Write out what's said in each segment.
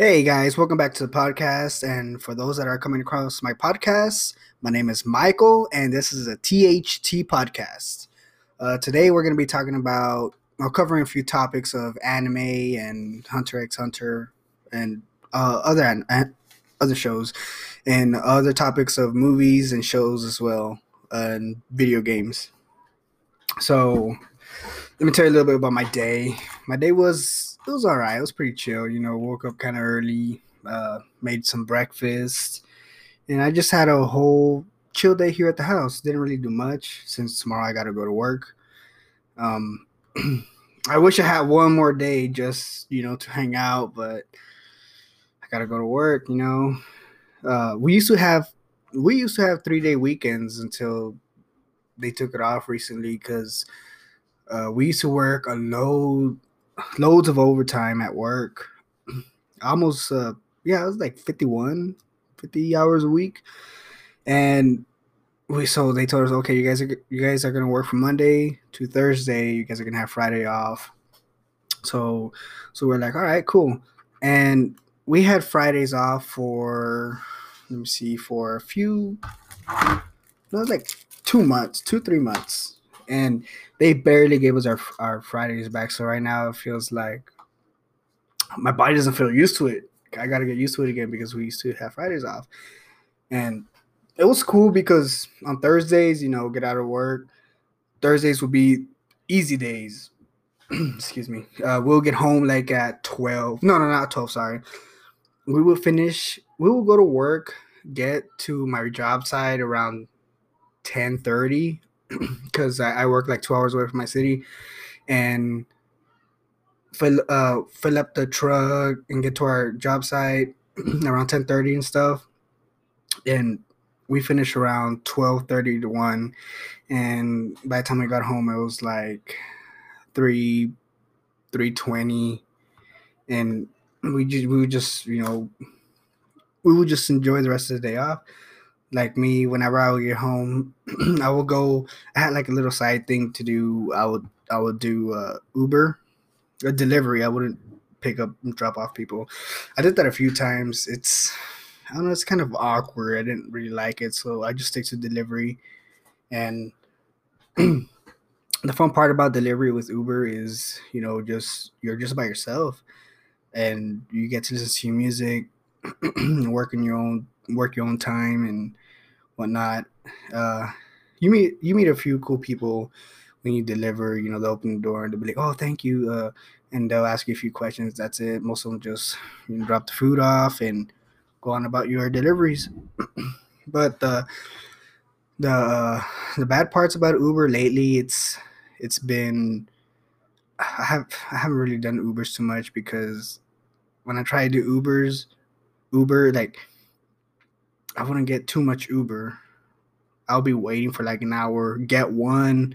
Hey guys, welcome back to the podcast. And for those that are coming across my podcast, my name is Michael, and this is a THT podcast. Uh, today we're going to be talking about, well, covering a few topics of anime and Hunter x Hunter and uh, other an- other shows, and other topics of movies and shows as well, and video games. So let me tell you a little bit about my day. My day was it was all right. It was pretty chill. You know, woke up kind of early, uh, made some breakfast, and I just had a whole chill day here at the house. Didn't really do much since tomorrow I got to go to work. Um, I wish I had one more day just you know to hang out, but I got to go to work. You know, uh, we used to have we used to have three day weekends until they took it off recently because uh, we used to work a load, loads of overtime at work. Almost, uh, yeah, it was like 51, 50 hours a week, and we so they told us, okay, you guys are you guys are gonna work from Monday to Thursday. You guys are gonna have Friday off. So, so we're like, all right, cool, and we had Fridays off for let me see for a few, it was like two months, two three months and they barely gave us our our Fridays back. So right now it feels like my body doesn't feel used to it. I got to get used to it again because we used to have Fridays off, and it was cool because on Thursdays, you know, get out of work. Thursdays will be easy days. Excuse me. Uh, we'll get home like at twelve. No, no, not twelve. Sorry. We will finish. We will go to work. Get to my job site around ten thirty because I, I, work like two hours away from my city, and fill uh fill up the truck and get to our job site around ten thirty and stuff, and we finished around twelve thirty to one, and by the time we got home, it was like three three twenty, and we just we would just you know we would just enjoy the rest of the day off like me, whenever I would get home, I would go. I had like a little side thing to do. I would I would do uh, Uber, a delivery. I wouldn't pick up and drop off people. I did that a few times. It's I don't know. It's kind of awkward. I didn't really like it, so I just stick to delivery. And the fun part about delivery with Uber is, you know, just you're just by yourself, and you get to listen to your music, work in your own work your own time and whatnot. Uh, you meet you meet a few cool people when you deliver. You know, they'll open the door and they'll be like, "Oh, thank you," uh, and they'll ask you a few questions. That's it. Most of them just you know, drop the food off and go on about your deliveries. but the the uh, the bad parts about Uber lately, it's it's been I have I haven't really done Ubers too much because when I try to do Ubers, Uber like I wouldn't get too much Uber. I'll be waiting for like an hour, get one,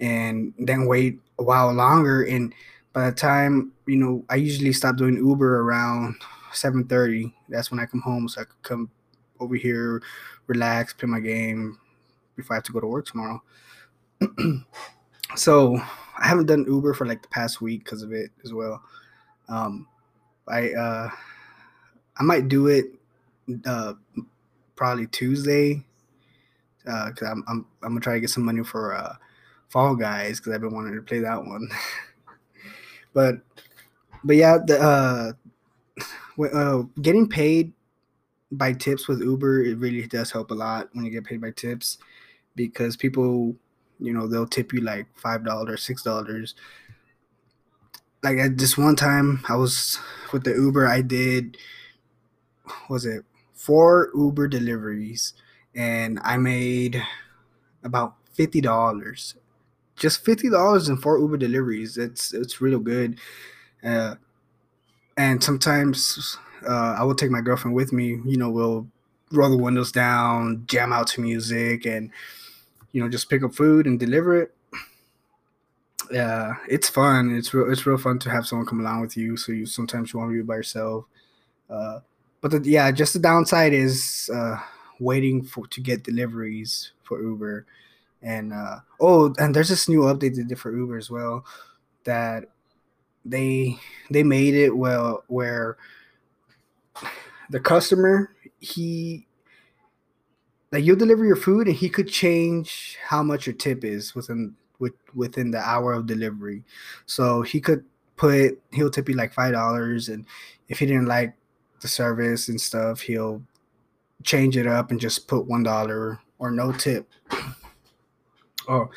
and then wait a while longer. And by the time you know, I usually stop doing Uber around seven thirty. That's when I come home, so I could come over here, relax, play my game before I have to go to work tomorrow. so I haven't done Uber for like the past week because of it as well. Um, I uh, I might do it uh, probably Tuesday because uh, I'm, I'm I'm gonna try to get some money for uh, Fall Guys because I've been wanting to play that one. but but yeah, the uh, uh, getting paid by tips with Uber it really does help a lot when you get paid by tips because people you know they'll tip you like five dollars six dollars like at this one time i was with the uber i did was it four Uber deliveries and I made about fifty dollars. Just fifty dollars and four Uber deliveries. It's it's real good. Uh, and sometimes uh, I will take my girlfriend with me. You know, we'll roll the windows down, jam out to music, and you know, just pick up food and deliver it. Yeah, it's fun. It's real. It's real fun to have someone come along with you. So you sometimes you want to be by yourself. Uh, but the, yeah, just the downside is uh, waiting for to get deliveries for Uber, and uh, oh, and there's this new update they did for Uber as well that they they made it well where the customer he like you'll deliver your food and he could change how much your tip is within with within the hour of delivery. So he could put he'll tip you like five dollars and if he didn't like the service and stuff, he'll change it up and just put one dollar or no tip. Oh,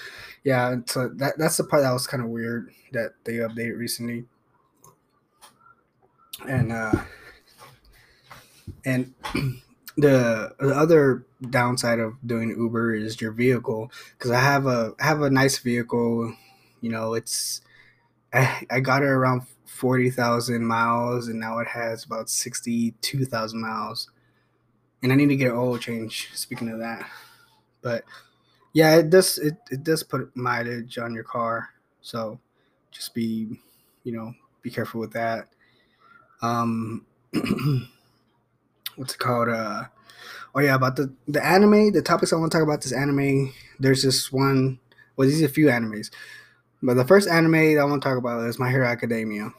yeah. So that that's the part that was kind of weird that they updated recently. And uh and the the other downside of doing Uber is your vehicle because I have a I have a nice vehicle. You know, it's I, I got it around forty thousand miles, and now it has about sixty two thousand miles. And I need to get an oil change. Speaking of that, but yeah, it does it, it does put mileage on your car, so just be you know be careful with that. Um. what's it called? Uh, oh yeah, about the the anime. The topics I want to talk about this anime. There's this one. Well, these are a few animes, but the first anime I want to talk about is My Hero Academia.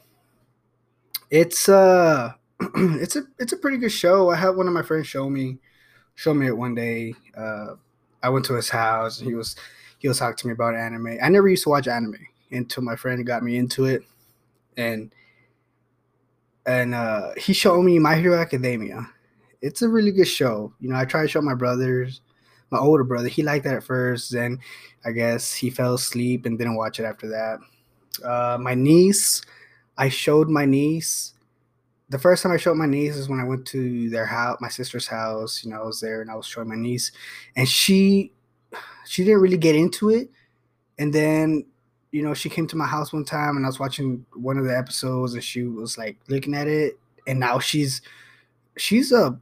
It's uh, it's a it's a pretty good show. I had one of my friends show me show me it one day. Uh, I went to his house and he was he was talking to me about anime. I never used to watch anime until my friend got me into it, and and uh, he showed me My Hero Academia it's a really good show. You know, I tried to show my brothers, my older brother. He liked that at first. Then I guess he fell asleep and didn't watch it after that. Uh, my niece, I showed my niece. The first time I showed my niece is when I went to their house, my sister's house. You know, I was there and I was showing my niece, and she, she didn't really get into it. And then, you know, she came to my house one time and I was watching one of the episodes, and she was like looking at it, and now she's, she's a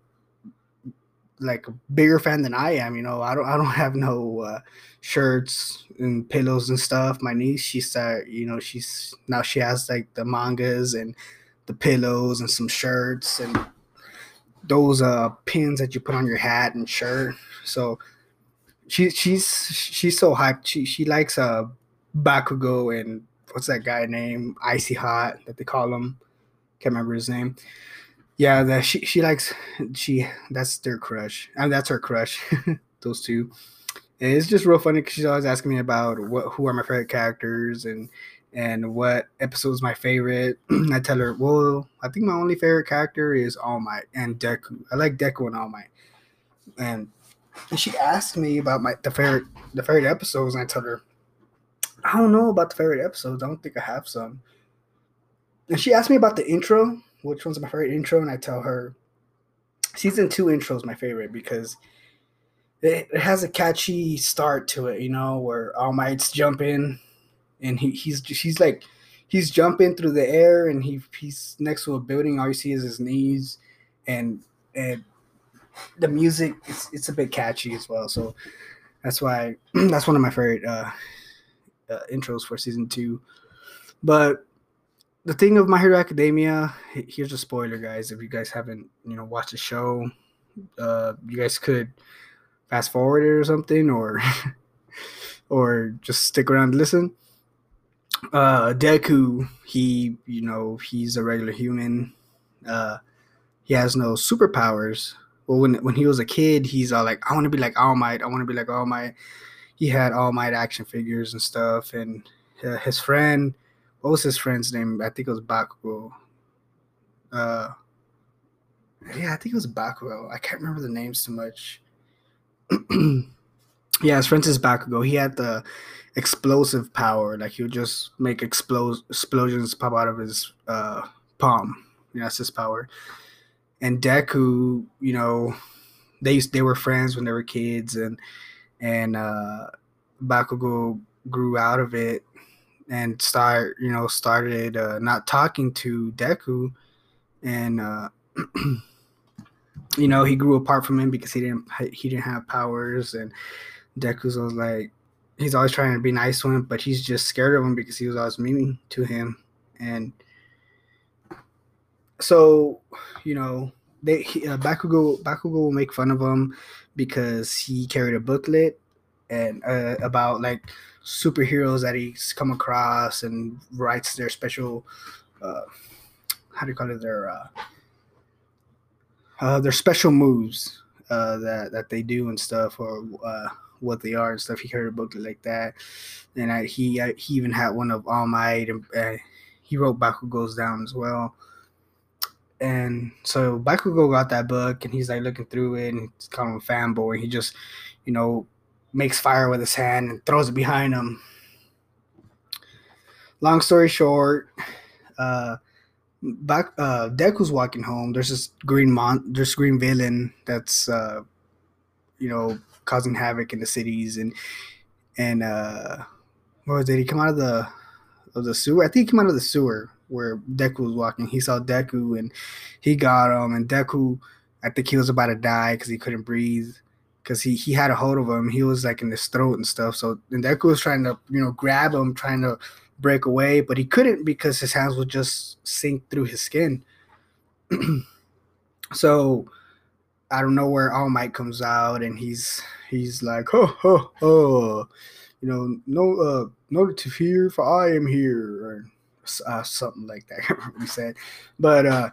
like a bigger fan than I am. You know, I don't I don't have no uh, shirts and pillows and stuff. My niece, she start, you know, she's now she has like the mangas and the pillows and some shirts and those uh pins that you put on your hat and shirt. So she she's she's so hyped. She she likes uh Bakugo and what's that guy name? Icy Hot that they call him. Can't remember his name yeah, that she she likes she that's their crush. and that's her crush. those two. And it's just real funny because she's always asking me about what who are my favorite characters and and what episode is my favorite. I tell her, well, I think my only favorite character is All Might and Deku. I like Deku and All Might. And, and she asked me about my the favorite the favorite episodes, and I tell her, I don't know about the favorite episodes. I don't think I have some. And she asked me about the intro which one's my favorite intro, and I tell her season two intro is my favorite because it, it has a catchy start to it, you know, where All Might's jumping and he, he's he's like he's jumping through the air and he he's next to a building. All you see is his knees, and and the music it's it's a bit catchy as well. So that's why that's one of my favorite uh, uh, intros for season two. But the thing of My Hero Academia, here's a spoiler, guys. If you guys haven't, you know, watched the show, uh, you guys could fast forward it or something, or or just stick around and listen. Uh, Deku, he, you know, he's a regular human. Uh, he has no superpowers. Well, when when he was a kid, he's all like, "I want to be like All Might. I want to be like All Might." He had All Might action figures and stuff, and uh, his friend what was his friend's name? I think it was Bakugo. Uh, yeah, I think it was Bakugo. I can't remember the names too much. yeah, his friend's is Bakugo. He had the explosive power. Like he would just make explos- explosions pop out of his uh, palm. That's his power. And Deku, you know, they used, they were friends when they were kids, and and uh, Bakugo grew out of it and start you know started uh, not talking to Deku, and uh, you know he grew apart from him because he didn't he didn't have powers, and Deku's was like he's always trying to be nice to him, but he's just scared of him because he was always mean to him, and so you know they he, uh, Bakugo Bakugo will make fun of him because he carried a booklet and uh, about like superheroes that he's come across and writes their special uh, how do you call it their uh, uh, their special moves uh, that that they do and stuff, or uh, what they are and stuff. He heard a book like that, and I, he I, he even had one of All Might, and uh, he wrote Bakugo's down as well. And so Bakugo got that book, and he's like looking through it, and he's kind of a fanboy. He just, you know, makes fire with his hand and throws it behind him. Long story short, uh, back uh Deku's walking home. There's this green mon there's green villain that's uh you know causing havoc in the cities and and uh what was it? He come out of the of the sewer. I think he came out of the sewer where Deku was walking. He saw Deku and he got him. And Deku, I think he was about to die because he couldn't breathe because he he had a hold of him. He was like in his throat and stuff. So and Deku was trying to you know grab him, trying to break away, but he couldn't because his hands would just sink through his skin. so I don't know where All Might comes out and he's he's like, oh, oh, oh, you know, no, uh, no to fear, for I am here, or uh, something like that. I he said, but uh,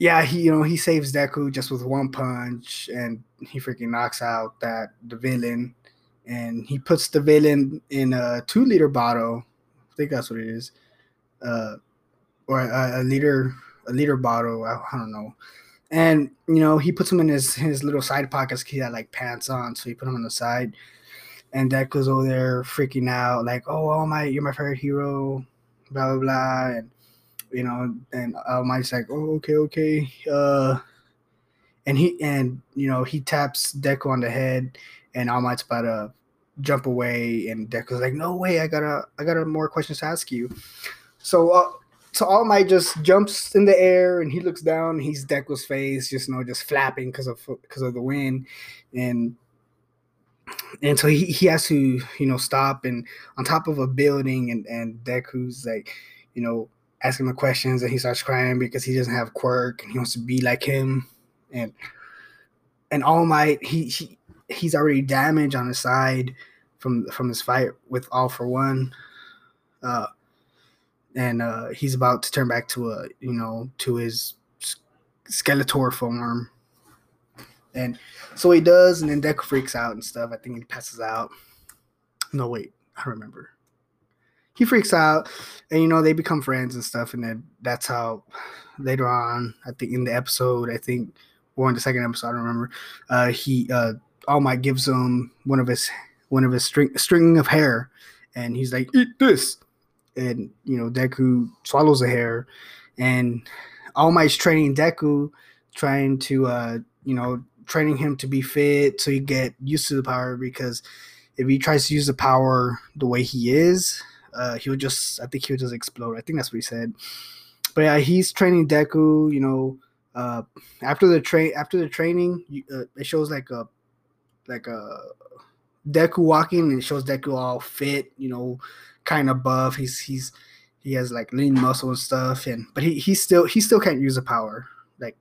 yeah, he you know he saves Deku just with one punch, and he freaking knocks out that the villain, and he puts the villain in a two liter bottle. I think that's what it is, uh, or a, a liter a liter bottle. I, I don't know and you know he puts them in his his little side pockets. He had like pants on, so he put them on the side. And Deku's over there freaking out, like, "Oh, oh my, you're my favorite hero," blah blah blah, and you know, and All Might's like, "Oh, okay, okay," uh, and he and you know he taps Deku on the head, and All Might's about to jump away, and Deku's like, "No way, I gotta, I gotta more questions to ask you." So uh, so All Might just jumps in the air and he looks down. He's Deku's face, just you know, just flapping because of because of the wind, and and so he, he has to you know stop and on top of a building and and Deku's like you know asking him questions and he starts crying because he doesn't have quirk and he wants to be like him and and All Might he, he he's already damaged on his side from from his fight with All for One. Uh, and uh, he's about to turn back to a you know to his Skeletor form. And so he does, and then Deku freaks out and stuff. I think he passes out. No, wait, I remember. He freaks out, and you know they become friends and stuff, and then that's how later on, I think in the episode, I think or in the second episode, I don't remember. Uh, he uh, All Might gives him one of his one of his string string of hair, and he's like, "Eat this." and you know Deku swallows a hair, and All Might's training Deku, trying to uh, you know training him to be fit so he get used to the power because if he tries to use the power the way he is, uh, he'll just I think he'll just explode. I think that's what he said. But yeah, he's training Deku. You know, uh, after the train after the training, uh, it shows like a like a Deku walking and shows Deku all fit. You know, kind of buff. He's he's he has like lean muscle and stuff, and but he he still he still can't use the power like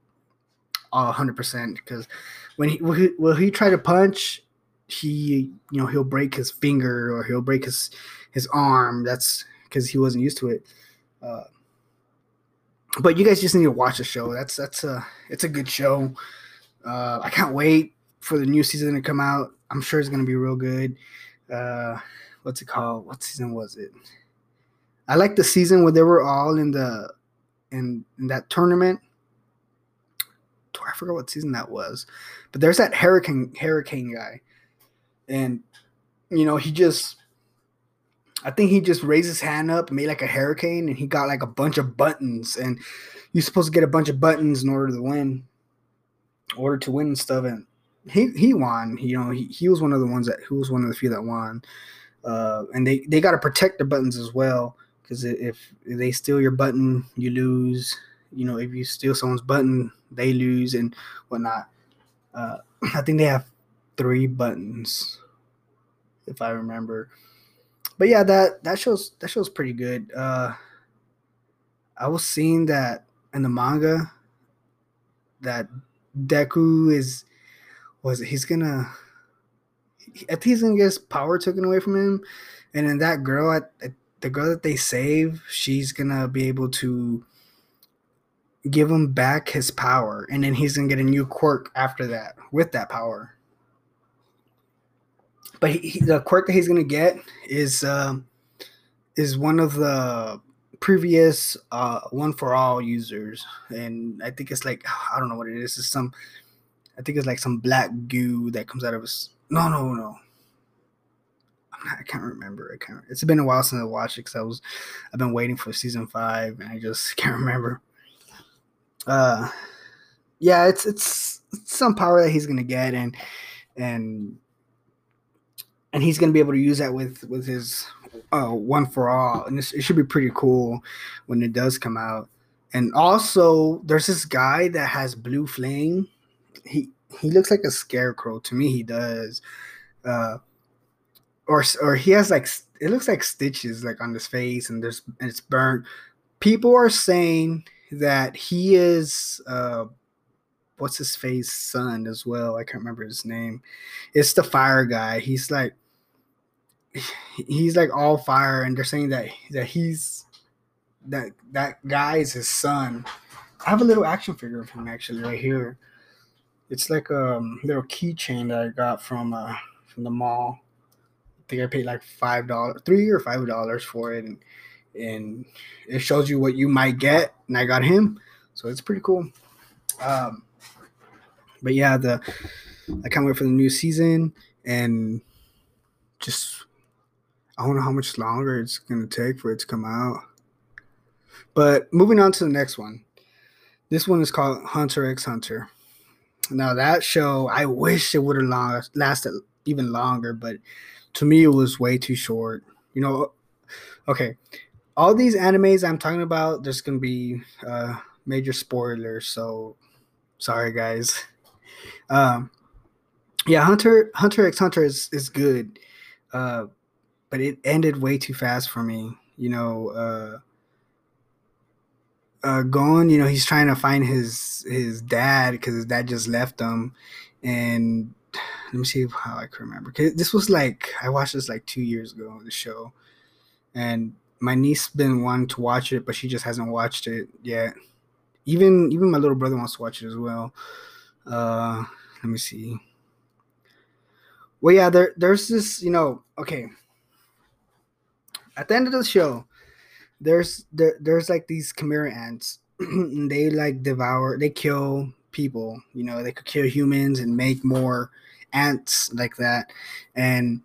hundred percent because when he will, he will he try to punch, he you know he'll break his finger or he'll break his his arm. That's because he wasn't used to it. Uh, but you guys just need to watch the show. That's that's a it's a good show. Uh, I can't wait for the new season to come out. I'm sure it's gonna be real good. Uh, what's it called? What season was it? I like the season where they were all in the in, in that tournament. I forgot what season that was, but there's that hurricane hurricane guy, and you know he just, I think he just raised his hand up, made like a hurricane, and he got like a bunch of buttons, and you're supposed to get a bunch of buttons in order to win, order to win and stuff, and he he won. You know he, he was one of the ones that who was one of the few that won, uh, and they they got to protect the buttons as well because if they steal your button, you lose. You know, if you steal someone's button, they lose and whatnot. Uh, I think they have three buttons, if I remember. But yeah, that that shows that shows pretty good. Uh, I was seeing that in the manga that Deku is was he's gonna I think he's gonna get his power taken away from him, and then that girl, at the girl that they save, she's gonna be able to give him back his power, and then he's gonna get a new quirk after that with that power. But he, he, the quirk that he's gonna get is uh, is one of the previous uh, one for all users, and I think it's like I don't know what it is. It's some I think it's like some black goo that comes out of his. No, no, no. I can't remember. I can't. It's been a while since I watched it because I was, I've been waiting for season five, and I just can't remember. Uh, yeah, it's it's, it's some power that he's gonna get, and and and he's gonna be able to use that with with his uh, one for all, and it should be pretty cool when it does come out. And also, there's this guy that has blue flame. He he looks like a scarecrow to me. He does, uh, or or he has like it looks like stitches like on his face, and there's and it's burnt. People are saying that he is uh, what's his face son as well. I can't remember his name. It's the fire guy. He's like he's like all fire, and they're saying that that he's that that guy is his son. I have a little action figure of him actually right here. It's like a little keychain that I got from uh from the mall. I think I paid like five dollars, three or five dollars for it, and and it shows you what you might get. And I got him, so it's pretty cool. Um, but yeah, the I can't wait for the new season and just I don't know how much longer it's gonna take for it to come out. But moving on to the next one. This one is called Hunter x Hunter. Now that show, I wish it would have lasted even longer, but to me it was way too short. You know, okay, all these animes I'm talking about, there's gonna be uh, major spoilers, so sorry guys. Um, yeah, Hunter Hunter x Hunter is is good. Uh, but it ended way too fast for me. You know, uh, uh, Gon, you know, he's trying to find his his dad because his dad just left him, and let me see how I can remember. Cause this was like I watched this like two years ago, the show, and my niece been wanting to watch it, but she just hasn't watched it yet. Even even my little brother wants to watch it as well. Uh, let me see. Well, yeah, there there's this, you know, okay at the end of the show, there's there, there's like these chimera ants. they like devour, they kill people. You know, they could kill humans and make more ants like that, and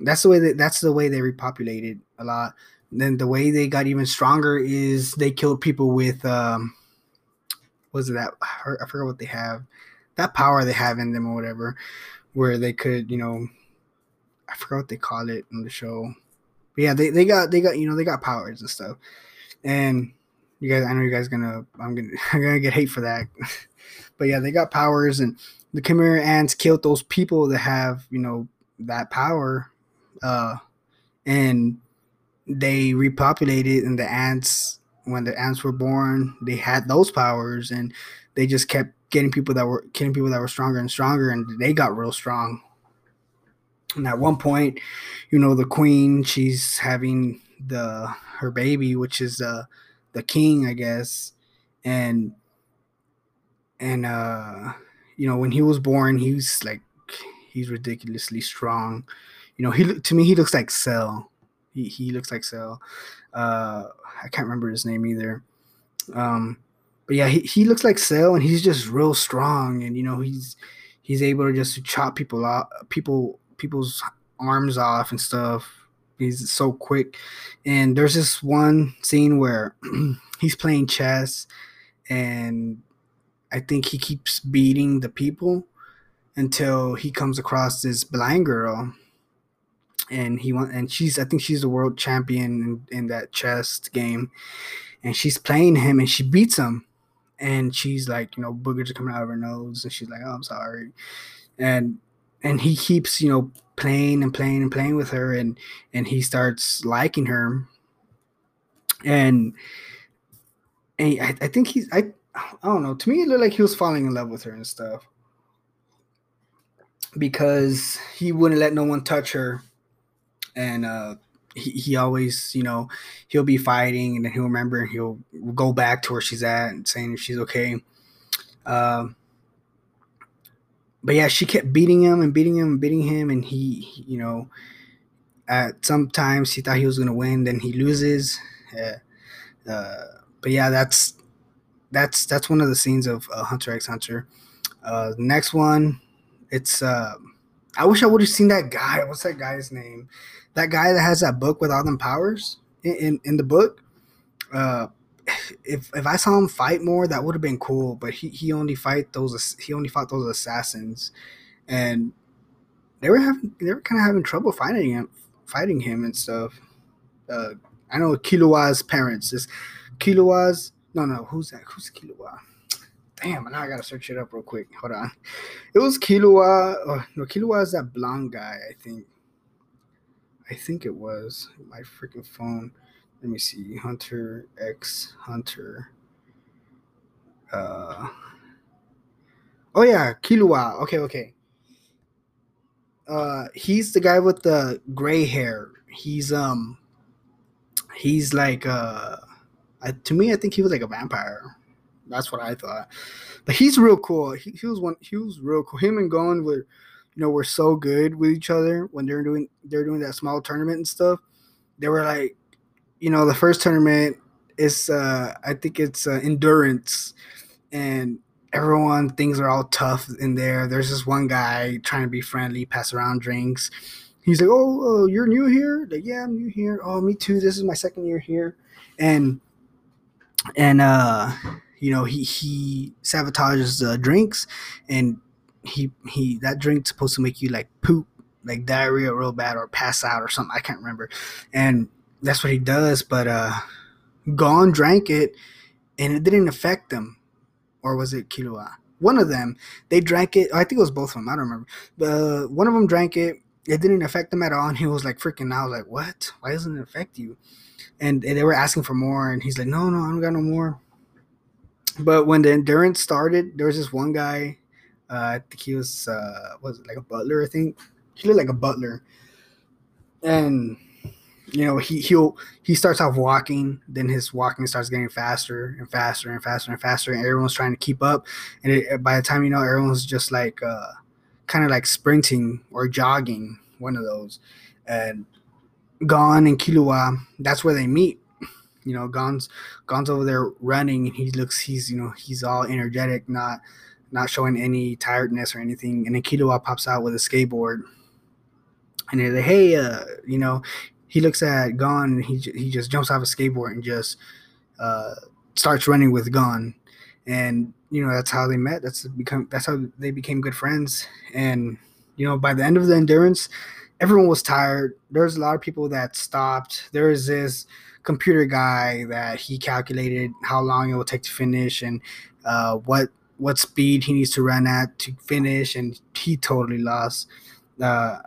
that's the way that that's the way they repopulated a lot. then the way they got even stronger is they killed people with um, was that I forgot what they have, that power they have in them or whatever, where they could you know, I forgot what they call it in the show but yeah, they, they got they got you know they got powers and stuff. And you guys, I know you guys gonna I'm gonna I'm gonna get hate for that. but yeah, they got powers, and the Chimera ants killed those people that have you know that power, uh, and they repopulated, and the ants when the ants were born, they had those powers, and they just kept getting people that were getting people that were stronger and stronger, and they got real strong and at one point, you know, the queen, she's having the her baby, which is uh the king, I guess. And and uh you know, when he was born, he's like he's ridiculously strong. You know, he to me he looks like Cell. He he looks like Cell. Uh I can't remember his name either. Um but yeah, he, he looks like Cell and he's just real strong and you know, he's he's able to just chop people out people people's arms off and stuff. He's so quick. And there's this one scene where he's playing chess and I think he keeps beating the people until he comes across this blind girl and he want and she's I think she's the world champion in, in that chess game and she's playing him and she beats him and she's like you know boogers are coming out of her nose and she's like oh I'm sorry. And and he keeps you know playing and playing and playing with her and and he starts liking her. And and I, I think he's I I don't know to me it looked like he was falling in love with her and stuff. Because he wouldn't let no one touch her. And uh he, he always, you know, he'll be fighting and then he'll remember and he'll go back to where she's at and saying if she's okay. Um, but yeah, she kept beating him and beating him and beating him, and he, you know, at sometimes he thought he was gonna win, then he loses. Uh, uh, but yeah, that's that's that's one of the scenes of uh, Hunter x Hunter. Uh, next one, it's uh, I wish I would have seen that guy. What's that guy's name? That guy that has that book with all them powers in in, in the book. Uh, if if I saw him fight more, that would have been cool. But he, he only fight those he only fought those assassins, and they were having they were kind of having trouble fighting him, fighting him and stuff. Uh, I know Killua's parents is Killua's no no who's that who's Killua? Damn, now I gotta search it up real quick. Hold on. It was Killua. Oh, no, Killua is that blonde guy. I think. I think it was my freaking phone. Let me see hunter x hunter. Uh oh yeah Killua. okay okay. Uh he's the guy with the gray hair. He's um he's like uh I, to me i think he was like a vampire. That's what i thought. But he's real cool. He, he was one he was real cool. Him and Gon were you know were so good with each other when they're doing they're doing that small tournament and stuff they were like you know, the first tournament is uh I think it's uh, endurance and everyone things are all tough in there. There's this one guy trying to be friendly, pass around drinks. He's like, "Oh, oh you're new here?" Like, "Yeah, I'm new here." "Oh, me too. This is my second year here." And and uh you know, he he sabotages the drinks and he he that drink's supposed to make you like poop, like diarrhea real bad or pass out or something. I can't remember. And that's what he does. But uh, Gon drank it, and it didn't affect them, or was it Killua One of them, they drank it. I think it was both of them. I don't remember. But one of them drank it. It didn't affect them at all, and he was like freaking out, like, "What? Why doesn't it affect you?" And, and they were asking for more, and he's like, "No, no, I don't got no more." But when the endurance started, there was this one guy. Uh, I think he was uh, was it like a butler. I think? He looked like a butler, and you know he he'll he starts off walking then his walking starts getting faster and faster and faster and faster and everyone's trying to keep up. And it, by the time you know everyone's just like uh kind of like sprinting or jogging one of those. And Gon and Killua that's where they meet. You know Gon's Gon's over there running and he looks he's you know he's all energetic not not showing any tiredness or anything and then Killua pops out with a skateboard and they're like, hey, uh, you know, he looks at Gon and he he just jumps off a skateboard and just uh, starts running with Gon, and you know that's how they met. That's become that's how they became good friends. And you know by the end of the endurance, everyone was tired. There's a lot of people that stopped. There is this computer guy that he calculated how long it will take to finish and uh, what what speed he needs to run at to finish, and he totally lost. Uh,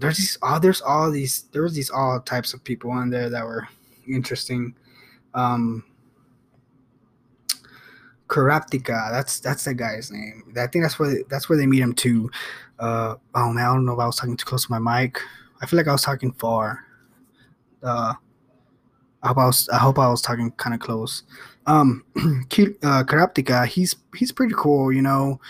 there's these all there's all these there was these all types of people on there that were interesting. Um Kurapika, that's that's the guy's name. I think that's where that's where they meet him too. Uh oh man, I don't know if I was talking too close to my mic. I feel like I was talking far. Uh I hope I was I hope I was talking kind of close. Um uh Kurapika, he's he's pretty cool, you know.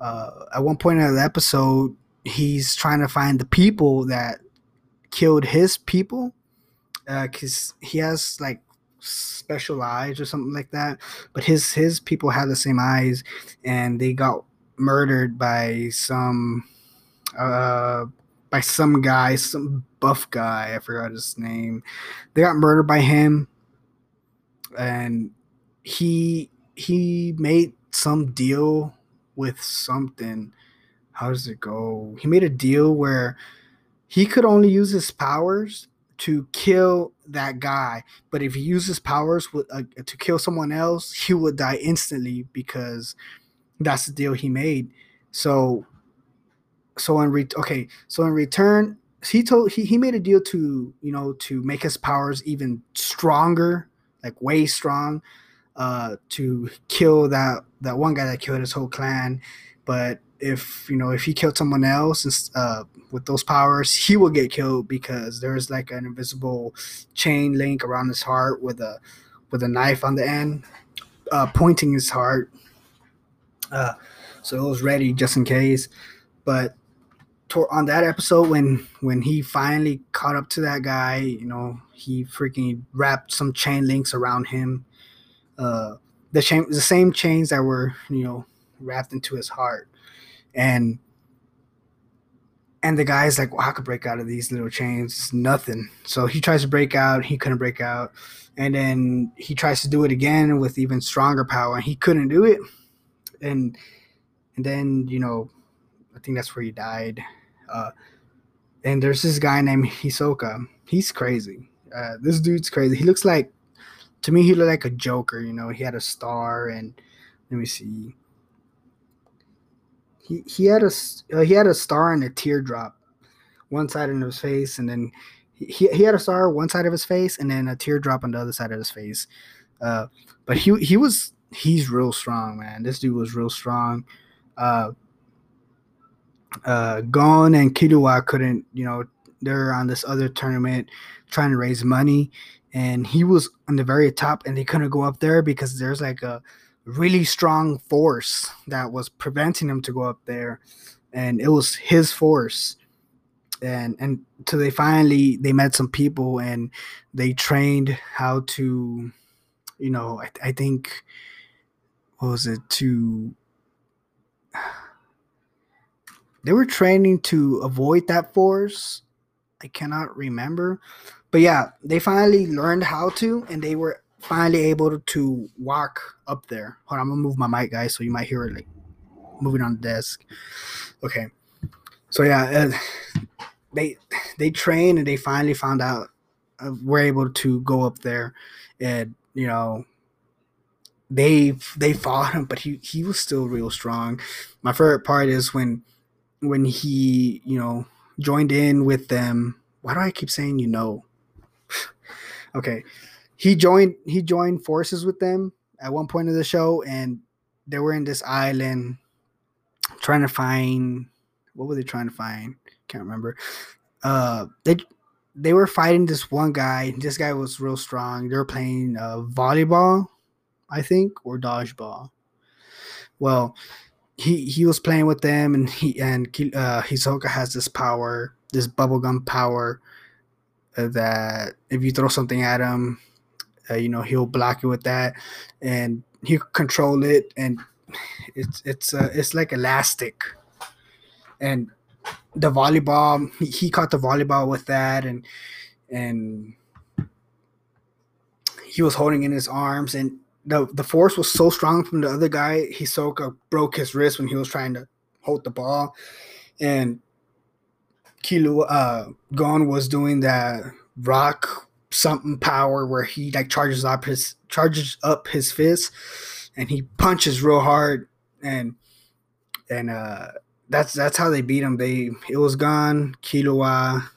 Uh at one point in the episode he's trying to find the people that killed his people because uh, he has like special eyes or something like that but his his people had the same eyes and they got murdered by some uh by some guy some buff guy i forgot his name they got murdered by him and he he made some deal with something how does it go? He made a deal where he could only use his powers to kill that guy, but if he uses powers with, uh, to kill someone else, he would die instantly because that's the deal he made. So, so in re- okay, so in return, he told he, he made a deal to you know to make his powers even stronger, like way strong, uh, to kill that that one guy that killed his whole clan but if you know if he killed someone else uh, with those powers, he will get killed because there's like an invisible chain link around his heart with a with a knife on the end, uh, pointing his heart. Uh, so it was ready just in case. But to, on that episode, when when he finally caught up to that guy, you know, he freaking wrapped some chain links around him. Uh, the the same chains that were you know wrapped into his heart and and the guy's like, well, I could break out of these little chains. It's nothing. So he tries to break out. He couldn't break out. And then he tries to do it again with even stronger power. And he couldn't do it. And and then, you know, I think that's where he died. Uh, and there's this guy named Hisoka. He's crazy. Uh, this dude's crazy. He looks like, to me, he looked like a Joker. You know, he had a star. And let me see he he had a uh, he had a star and a teardrop, one side of his face, and then he he had a star one side of his face, and then a teardrop on the other side of his face. Uh, but he he was he's real strong, man. This dude was real strong. Uh, uh, Gon and Killua couldn't, you know, they're on this other tournament trying to raise money, and he was on the very top, and they couldn't go up there because there's like a really strong force that was preventing him to go up there. And it was his force. And and so they finally they met some people and they trained how to you know i, I think what was it to they were training to avoid that force. I cannot remember but yeah they finally learned how to and they were finally able to walk up there. Hold on, I'm gonna move my mic, guys, so you might hear it like moving on the desk. Okay, so yeah, uh, they they trained and they finally found out uh, we're able to go up there, and you know they they fought him, but he he was still real strong. My favorite part is when when he you know joined in with them. Why do I keep saying you know? Okay, he joined he joined forces with them at one point of the show and they were in this island trying to find what were they trying to find? Can't remember. Uh they they were fighting this one guy this guy was real strong. They were playing uh, volleyball i think or dodgeball. Well he he was playing with them and he and uh, hisoka has this power this bubblegum power that if you throw something at him uh, you know, he'll block you with that, and he'll control it, and it's it's uh, it's like elastic. And the volleyball, he, he caught the volleyball with that, and and he was holding in his arms, and the the force was so strong from the other guy. Hisoka broke his wrist when he was trying to hold the ball, and Kilo uh Gon was doing that rock something power where he like charges up his charges up his fist and he punches real hard and and uh that's that's how they beat him. They it was Gon, Killua,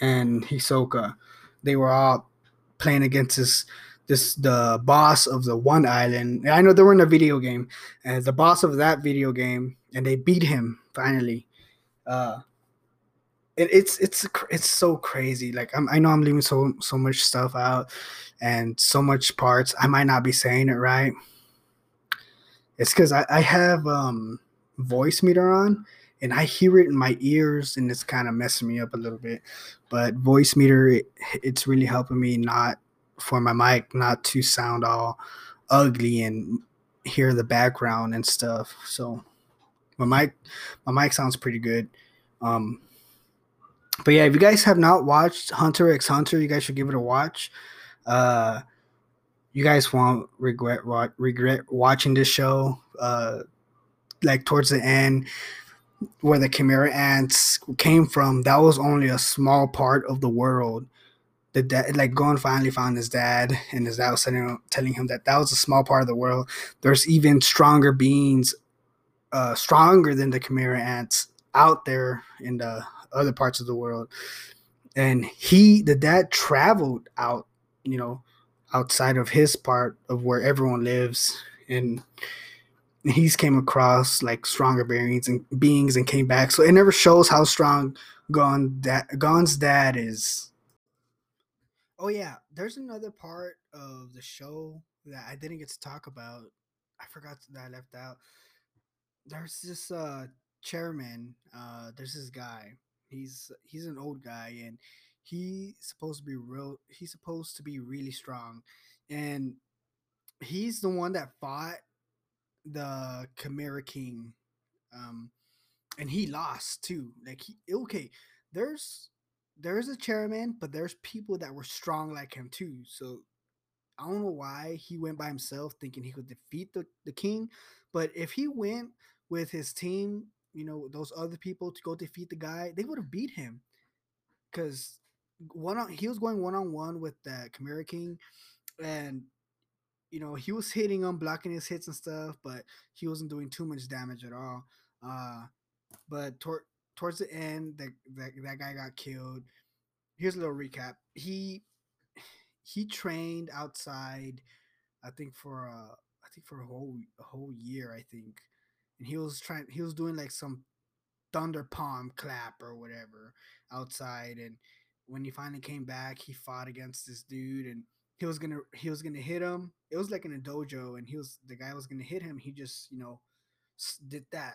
and Hisoka. They were all playing against this this the boss of the one island. I know they were in a video game, and the boss of that video game, and they beat him finally. Uh, it, it's it's it's so crazy. Like I'm, I know I'm leaving so so much stuff out and so much parts. I might not be saying it right. It's because I, I have um Voicemeeter on and I hear it in my ears and it's kind of messing me up a little bit. But Voicemeeter, it, it's really helping me not for my mic not to sound all ugly and hear the background and stuff. So my mic my mic sounds pretty good. Um but yeah, if you guys have not watched Hunter x Hunter, you guys should give it a watch. Uh, you guys won't regret regret watching this show. Uh, like towards the end, where the Chimera ants came from, that was only a small part of the world. The dad, like Gon finally found his dad, and his dad was telling, telling him that that was a small part of the world. There's even stronger beings, uh, stronger than the Chimera ants out there in the other parts of the world. And he, the dad, traveled out, you know, outside of his part of where everyone lives, and he's came across like stronger beings and beings and came back. So it never shows how strong Gon da- Gon's dad is. Oh yeah, there's another part of the show that I didn't get to talk about. I forgot that I left out. There's this uh chairman. Uh, there's this guy. He's he's an old guy and he's supposed to be real. He's supposed to be really strong, and he's the one that fought the Chimera King. Um, and he lost too. Like he okay, there's there's a chairman, but there's people that were strong like him too. So I don't know why he went by himself thinking he could defeat the, the king. But if he went with his team, you know, those other people to go defeat the guy, they would have beat him. Cause one on he was going one on one with the Chimera King, and you know, he was hitting him, blocking his hits and stuff, but he wasn't doing too much damage at all. Uh, but tor- towards the end, that, that that guy got killed. Here's a little recap. He he trained outside, I think for a, I think for a whole a whole year, I think, and he was trying. He was doing like some thunder palm clap or whatever outside, and when he finally came back, he fought against this dude and he was gonna he was gonna hit him. It was like in a dojo, and he was the guy was gonna hit him. He just you know did that.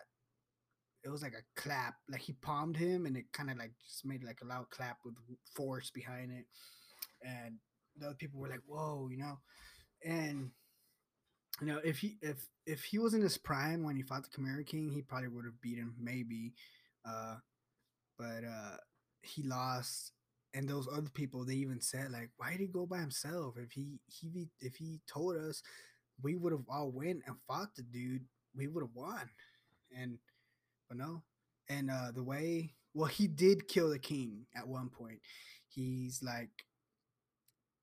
It was like a clap, like he palmed him, and it kind of like just made like a loud clap with force behind it. And the other people were like, "Whoa," you know. And you know, if he if if he was in his prime when he fought the Chimera King, he probably would have beat him, maybe. Uh, but uh, he lost and those other people they even said like why did he go by himself if he he if he told us we would have all went and fought the dude we would have won and but no and uh the way well he did kill the king at one point he's like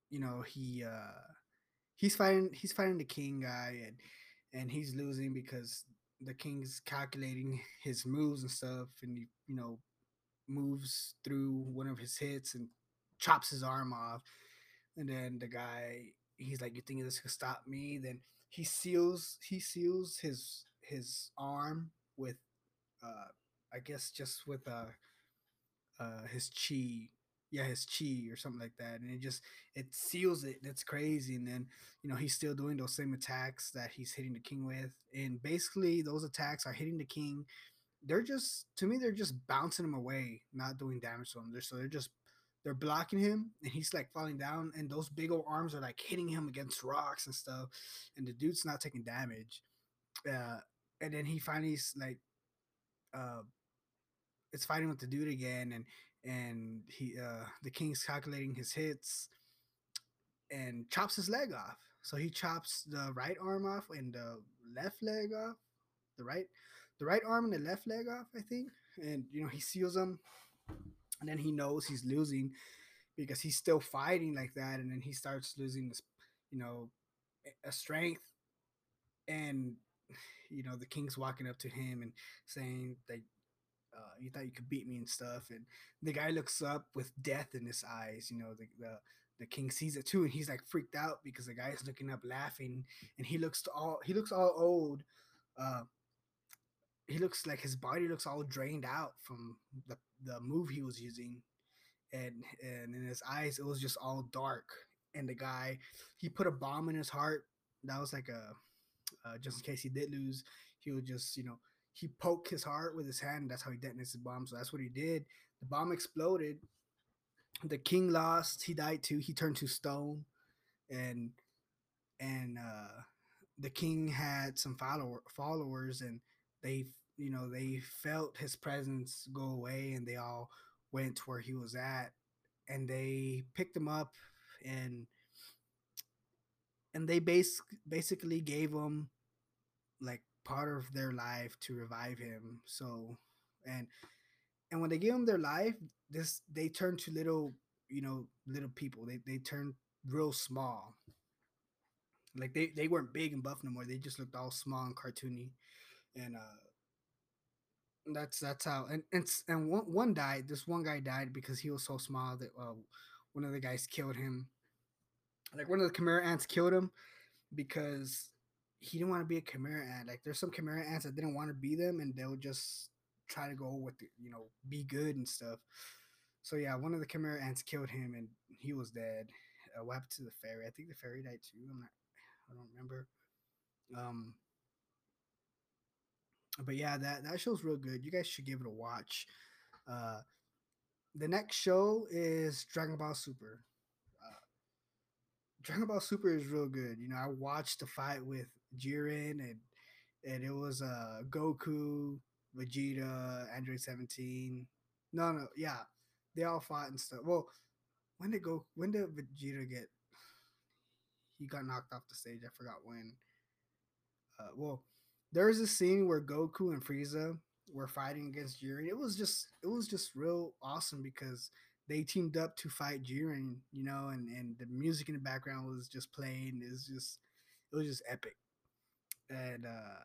you know he uh he's fighting he's fighting the king guy and and he's losing because the king's calculating his moves and stuff and he, you know moves through one of his hits and chops his arm off. And then the guy, he's like, "You think this could stop me?" Then he seals he seals his his arm with, uh, I guess just with uh, uh, his chi, yeah, his chi or something like that, and it just it seals it. That's crazy. And then you know he's still doing those same attacks that he's hitting the king with, and basically those attacks are hitting the king they're just to me they're just bouncing him away, not doing damage to him. They're, so they're just they're blocking him and he's like falling down and those big old arms are like hitting him against rocks and stuff and the dude's not taking damage uh and then he finally like uh it's fighting with the dude again and and he uh the king's calculating his hits and chops his leg off so he chops the right arm off and the left leg off the right the right arm and the left leg off, I think. And you know, he seals them, and then he knows he's losing because he's still fighting like that, and then he starts losing this, you know, a strength, and you know, the king's walking up to him and saying that uh, you thought you could beat me and stuff, and the guy looks up with death in his eyes. You know, the the the king sees it too, and he's like freaked out because the guy's looking up, laughing, and he looks all he looks all old. Uh, he looks like his body looks all drained out from the the move he was using, and and in his eyes it was just all dark. And the guy, he put a bomb in his heart. That was like a uh, just in case he did lose, he would just you know he poked his heart with his hand. That's how he detonated his bomb. So that's what he did. The bomb exploded. The king lost. He died too. He turned to stone, and and uh, the king had some follower followers and they you know they felt his presence go away and they all went to where he was at and they picked him up and and they base, basically gave him like part of their life to revive him so and and when they give him their life this they turn to little you know little people they, they turned real small like they, they weren't big and buff no more they just looked all small and cartoony and uh that's that's how and and and one one died. This one guy died because he was so small that uh, one of the guys killed him. Like one of the Chimera ants killed him because he didn't want to be a chimera ant. Like there's some chimera ants that didn't want to be them, and they'll just try to go with the, you know be good and stuff. So yeah, one of the chimera ants killed him, and he was dead. Uh, what happened to the fairy? I think the fairy died too. I'm not. I don't remember. Um. But yeah, that that show's real good. You guys should give it a watch. Uh, the next show is Dragon Ball Super. Uh, Dragon Ball Super is real good. You know, I watched the fight with Jiren and and it was uh Goku, Vegeta, Android 17. No, no, yeah. They all fought and stuff. Well, when did go when did Vegeta get he got knocked off the stage? I forgot when. Uh, well, there was a scene where Goku and Frieza were fighting against Jiren. It was just it was just real awesome because they teamed up to fight Jiren, you know, and and the music in the background was just playing. It's just it was just epic, and uh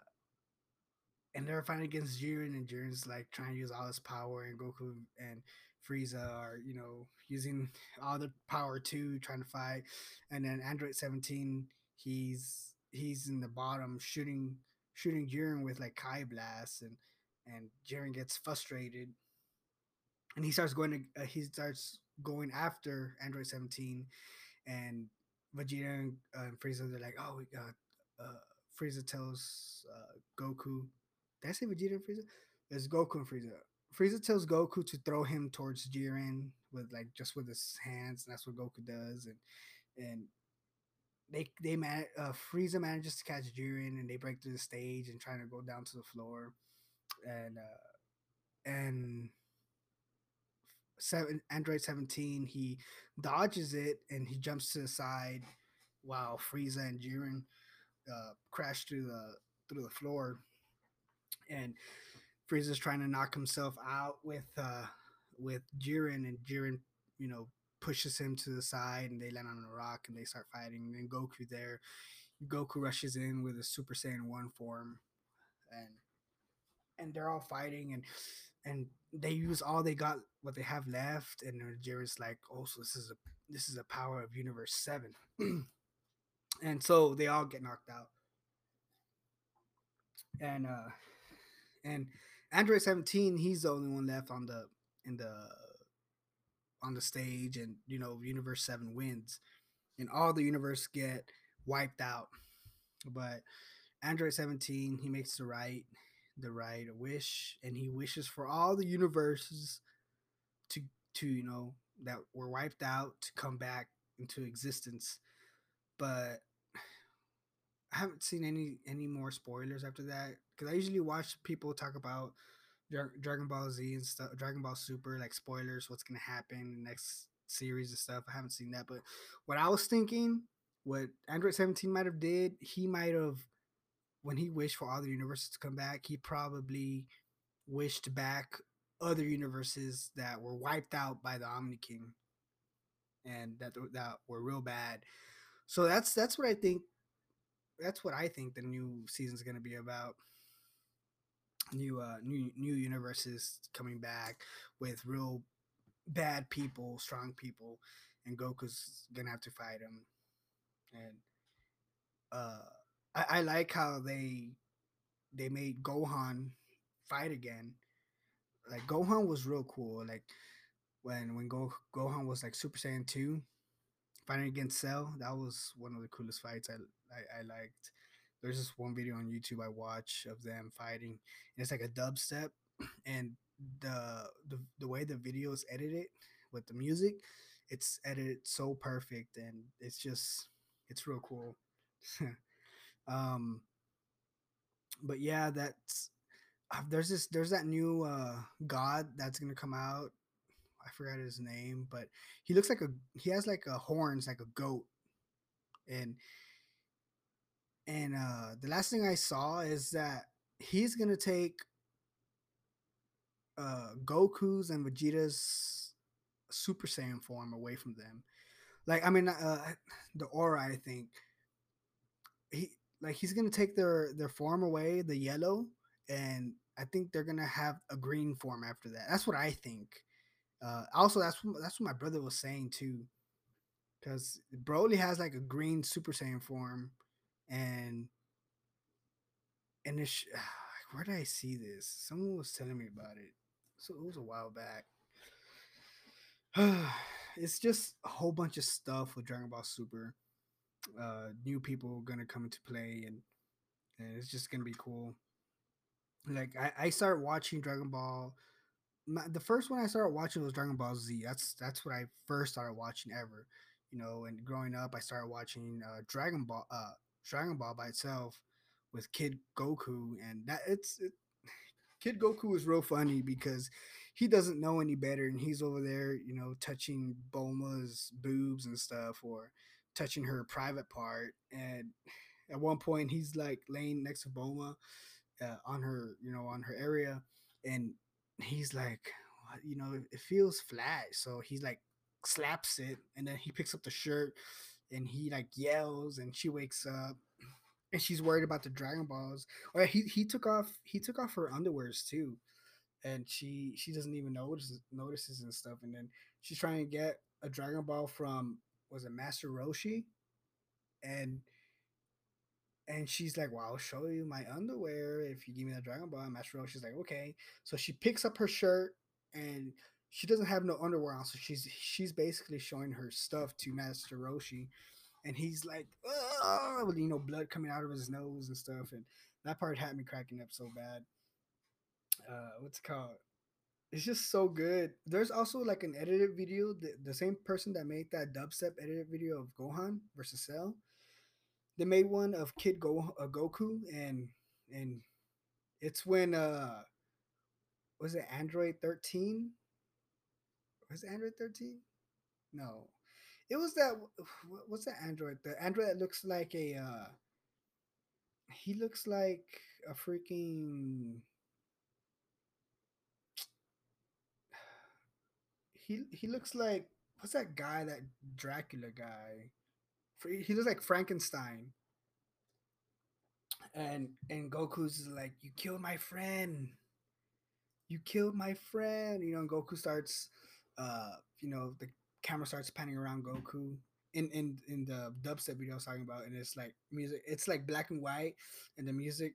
and they're fighting against Jiren, and Jiren's like trying to use all his power, and Goku and Frieza are you know using all the power too, trying to fight, and then Android Seventeen, he's he's in the bottom shooting shooting Jiren with like Kai Blast, and and Jiren gets frustrated, and he starts going to uh, he starts going after Android 17, and Vegeta and, uh, Frieza they're like, oh, we got uh, Frieza tells uh, Goku, did I say Vegeta and Frieza? It's Goku and Frieza. Frieza tells Goku to throw him towards Jiren with like just with his hands, and that's what Goku does, and and they they man uh, Frieza manages to catch Jiren, and they break through the stage and trying to go down to the floor, and uh, and seven Android 17 he dodges it and he jumps to the side while Frieza and Jiren uh, crash through the through the floor. And Frieza's trying to knock himself out with uh with Jiren and Jiren you know pushes him to the side and they land on a rock and they start fighting. And then Goku there Goku rushes in with a Super Saiyan 1 form and and they're all fighting and and they use all they got what they have left and Jiren's like oh so this is a this is a power of universe 7 and so they all get knocked out. And uh and Android 17 he's the only one left on the in the on the stage and you know universe 7 wins. And all the universe get wiped out. But Android 17 he makes the right the right wish and he wishes for all the universes to to you know that were wiped out to come back into existence. But i haven't seen any any more spoilers after that because i usually watch people talk about dragon ball z and stuff dragon ball super like spoilers what's gonna happen next series and stuff i haven't seen that but what i was thinking what android 17 might have did he might have when he wished for all the universes to come back, he probably wished back other universes that were wiped out by the Omni King and that that were real bad. So that's that's what I think that's what I think the new season is going to be about. New uh new new universes coming back with real bad people, strong people and Goku's to have to fight them. And uh I, I like how they they made Gohan fight again. Like Gohan was real cool. Like when when Go, Gohan was like Super Saiyan two, fighting against Cell. That was one of the coolest fights I I, I liked. There's this one video on YouTube I watch of them fighting. And it's like a dubstep, and the the the way the video is edited with the music, it's edited so perfect, and it's just it's real cool. Um, but yeah, that's uh, there's this there's that new uh god that's gonna come out. I forgot his name, but he looks like a he has like a horns like a goat, and and uh the last thing I saw is that he's gonna take uh Goku's and Vegeta's Super Saiyan form away from them. Like I mean, uh, the aura. I think he like he's gonna take their their form away, the yellow, and I think they're gonna have a green form after that. That's what I think. Uh, also, that's what, that's what my brother was saying too, because Broly has like a green Super Saiyan form, and and it's where did I see this? Someone was telling me about it. So it was a while back. it's just a whole bunch of stuff with Dragon Ball Super. Uh, new people gonna come into play, and and it's just gonna be cool. Like I, I started watching Dragon Ball. My, the first one I started watching was Dragon Ball Z. That's that's what I first started watching ever. You know, and growing up, I started watching uh, Dragon Ball, uh, Dragon Ball by itself with Kid Goku, and that it's it, Kid Goku is real funny because he doesn't know any better, and he's over there, you know, touching Bulma's boobs and stuff, or touching her private part. And at one point, he's like laying next to Bulma uh, on her, you know, on her area, and he's like, you know, it, feels flat, so he's like slaps it, and then he picks up the shirt, and he like yells, and she wakes up and she's worried about the Dragon Balls. Oh, or he he took off he took off her underwears too, and she she doesn't even notice notices and stuff. And then she's trying to get a Dragon Ball from was it Master Roshi, and and she's like, "Well, I'll show you my underwear if you give me that Dragon Ball." And Master Roshi's like, "Okay." So she picks up her shirt and she doesn't have no underwear on, so she's she's basically showing her stuff to Master Roshi and he's like, with you know, blood coming out of his nose and stuff, and that part had me cracking up so bad. Uh, what's it called? It's just so good. There's also like an edited video. The, the same person that made that dubstep edited video of Gohan versus Cell, they made one of Kid Go uh, Goku, and and it's when uh, was it Android 13? Was it Android 13? No, it was that what's that android? The android that looks like a uh he looks like a freaking he he looks like what's that guy that Dracula guy? He looks like Frankenstein. And and Goku's like, "You killed my friend. You killed my friend." You know, and Goku starts uh, you know, the camera starts panning around Goku in in in the dubstep video I was talking about, and it's like music. It's like black and white, and the music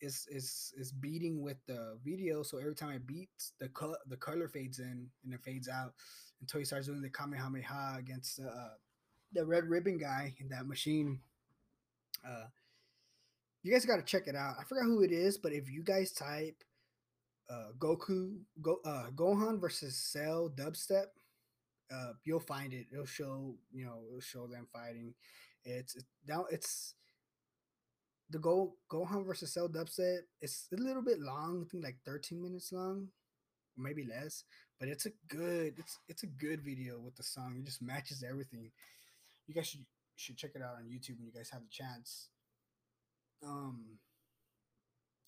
is is is beating with the video. So every time it beats, the color the color fades in and it fades out until he starts doing the Kamehameha against the uh, the red ribbon guy in that machine. Uh, you guys got to check it out. I forgot who it is, but if you guys type uh, Goku Go uh, Gohan versus Cell dubstep uh, you'll find it. It'll show, you know, it'll show them fighting. It's now it's the Go Gohan versus Cell dubstep. It's a little bit long. I think like 13 minutes long, maybe less. But it's a good. It's it's a good video with the song. It just matches everything. You guys should should check it out on YouTube when you guys have the chance. Um,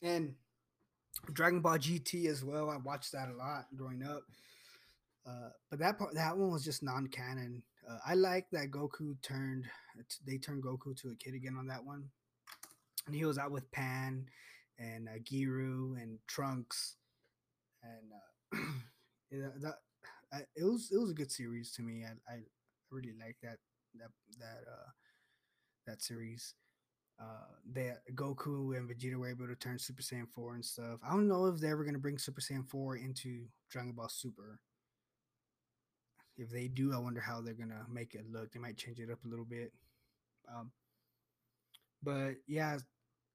and Dragon Ball GT as well. I watched that a lot growing up. Uh, but that part, that one was just non-canon. Uh, I like that Goku turned. They turned Goku to a kid again on that one, and he was out with Pan and uh, Giru and Trunks, and uh, that it was it was a good series to me. I I really like that that that uh that series. Uh, that Goku and Vegeta were able to turn Super Saiyan 4 and stuff. I don't know if they're ever going to bring Super Saiyan 4 into Dragon Ball Super if they do, I wonder how they're gonna make it look. They might change it up a little bit. Um, but yeah,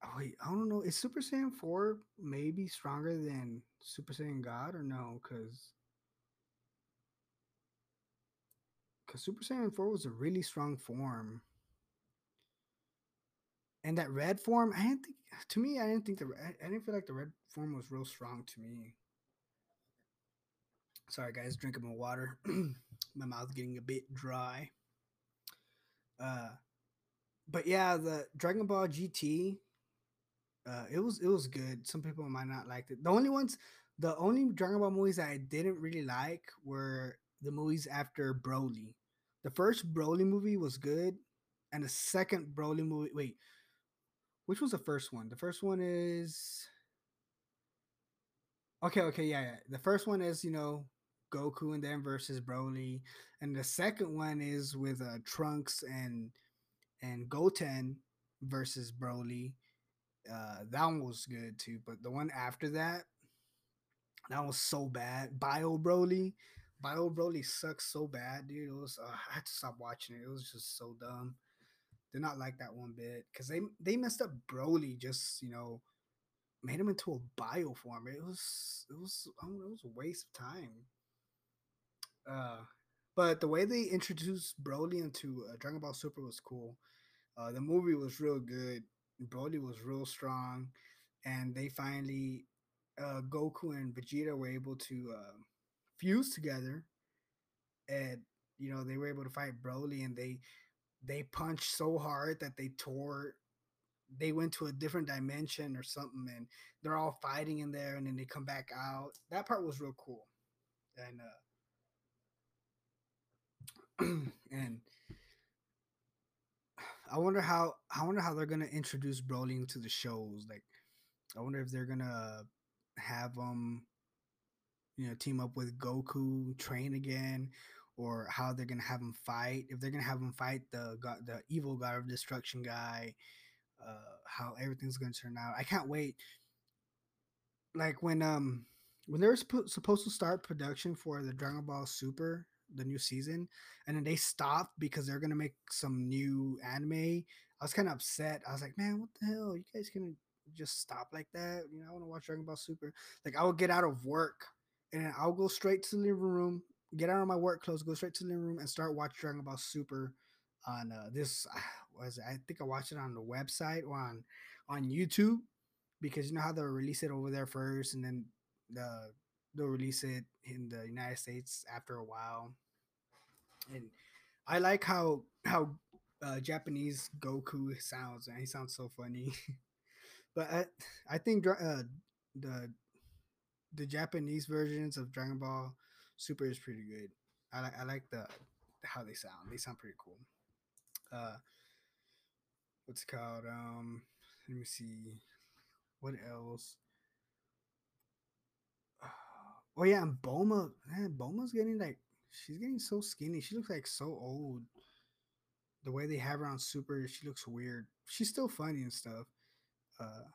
oh wait, I don't know. Is Super Saiyan four maybe stronger than Super Saiyan God or no? Because because Super Saiyan four was a really strong form. And that red form, I didn't think. To me, I didn't think the I didn't feel like the red form was real strong to me. Sorry, guys, drinking my water. my mouth getting a bit dry. Uh, but yeah, the Dragon Ball GT, uh, it was it was good. Some people might not like it. The only ones, the only Dragon Ball movies I didn't really like were the movies after Broly. The first Broly movie was good, and the second Broly movie. Wait, which was the first one? The first one is. Okay, okay, yeah, yeah. The first one is you know Goku and them versus Broly, and the second one is with uh, Trunks and and Goten versus Broly, Uh, that one was good too, but the one after that, that was so bad. Bio Broly, Bio Broly sucks so bad, dude. It was uh, I had to stop watching it. It was just so dumb. Did not like that one bit because they they messed up Broly. Just you know, made him into a bio form. It was it was I know, it was a waste of time. Uh, but the way they introduced Broly into uh, Dragon Ball Super was cool. Uh, the movie was real good. Broly was real strong, and they finally uh, Goku and Vegeta were able to uh, fuse together, and you know they were able to fight Broly, and they they punched so hard that they tore. They went to a different dimension or something, and they're all fighting in there, and then they come back out. That part was real cool, and uh, and I wonder how I wonder how they're gonna introduce Broly into the shows. Like, I wonder if they're gonna have them, you know, team up with Goku, train again, or how they're gonna have him fight. If they're gonna have him fight the god, the evil god of destruction guy, uh, how everything's gonna turn out. I can't wait. Like when um when they're supposed to start production for the Dragon Ball Super the new season, and then they stopped because they're gonna make some new anime. I was kind of upset. I was like, man, what the hell? You guys gonna just stop like that? You know, I want to watch Dragon Ball Super. Like, I would get out of work and I'll go straight to the living room, get out of my work clothes, go straight to the room, and start watching Dragon Ball Super on uh, this was I think I watched it on the website or on on YouTube because you know how they'll release it over there first and then the they'll release it in the United States after a while and I like how how uh, Japanese Goku sounds, and he sounds so funny. but I I think uh, the the Japanese versions of Dragon Ball Super is pretty good. I like I like the how they sound. They sound pretty cool. Uh, what's it called? Um, let me see. What else? Oh yeah, and Bulma. Man, Bulma's getting like she's getting so skinny. She looks like so old. The way they have her on Super, she looks weird. She's still funny and stuff. Uh,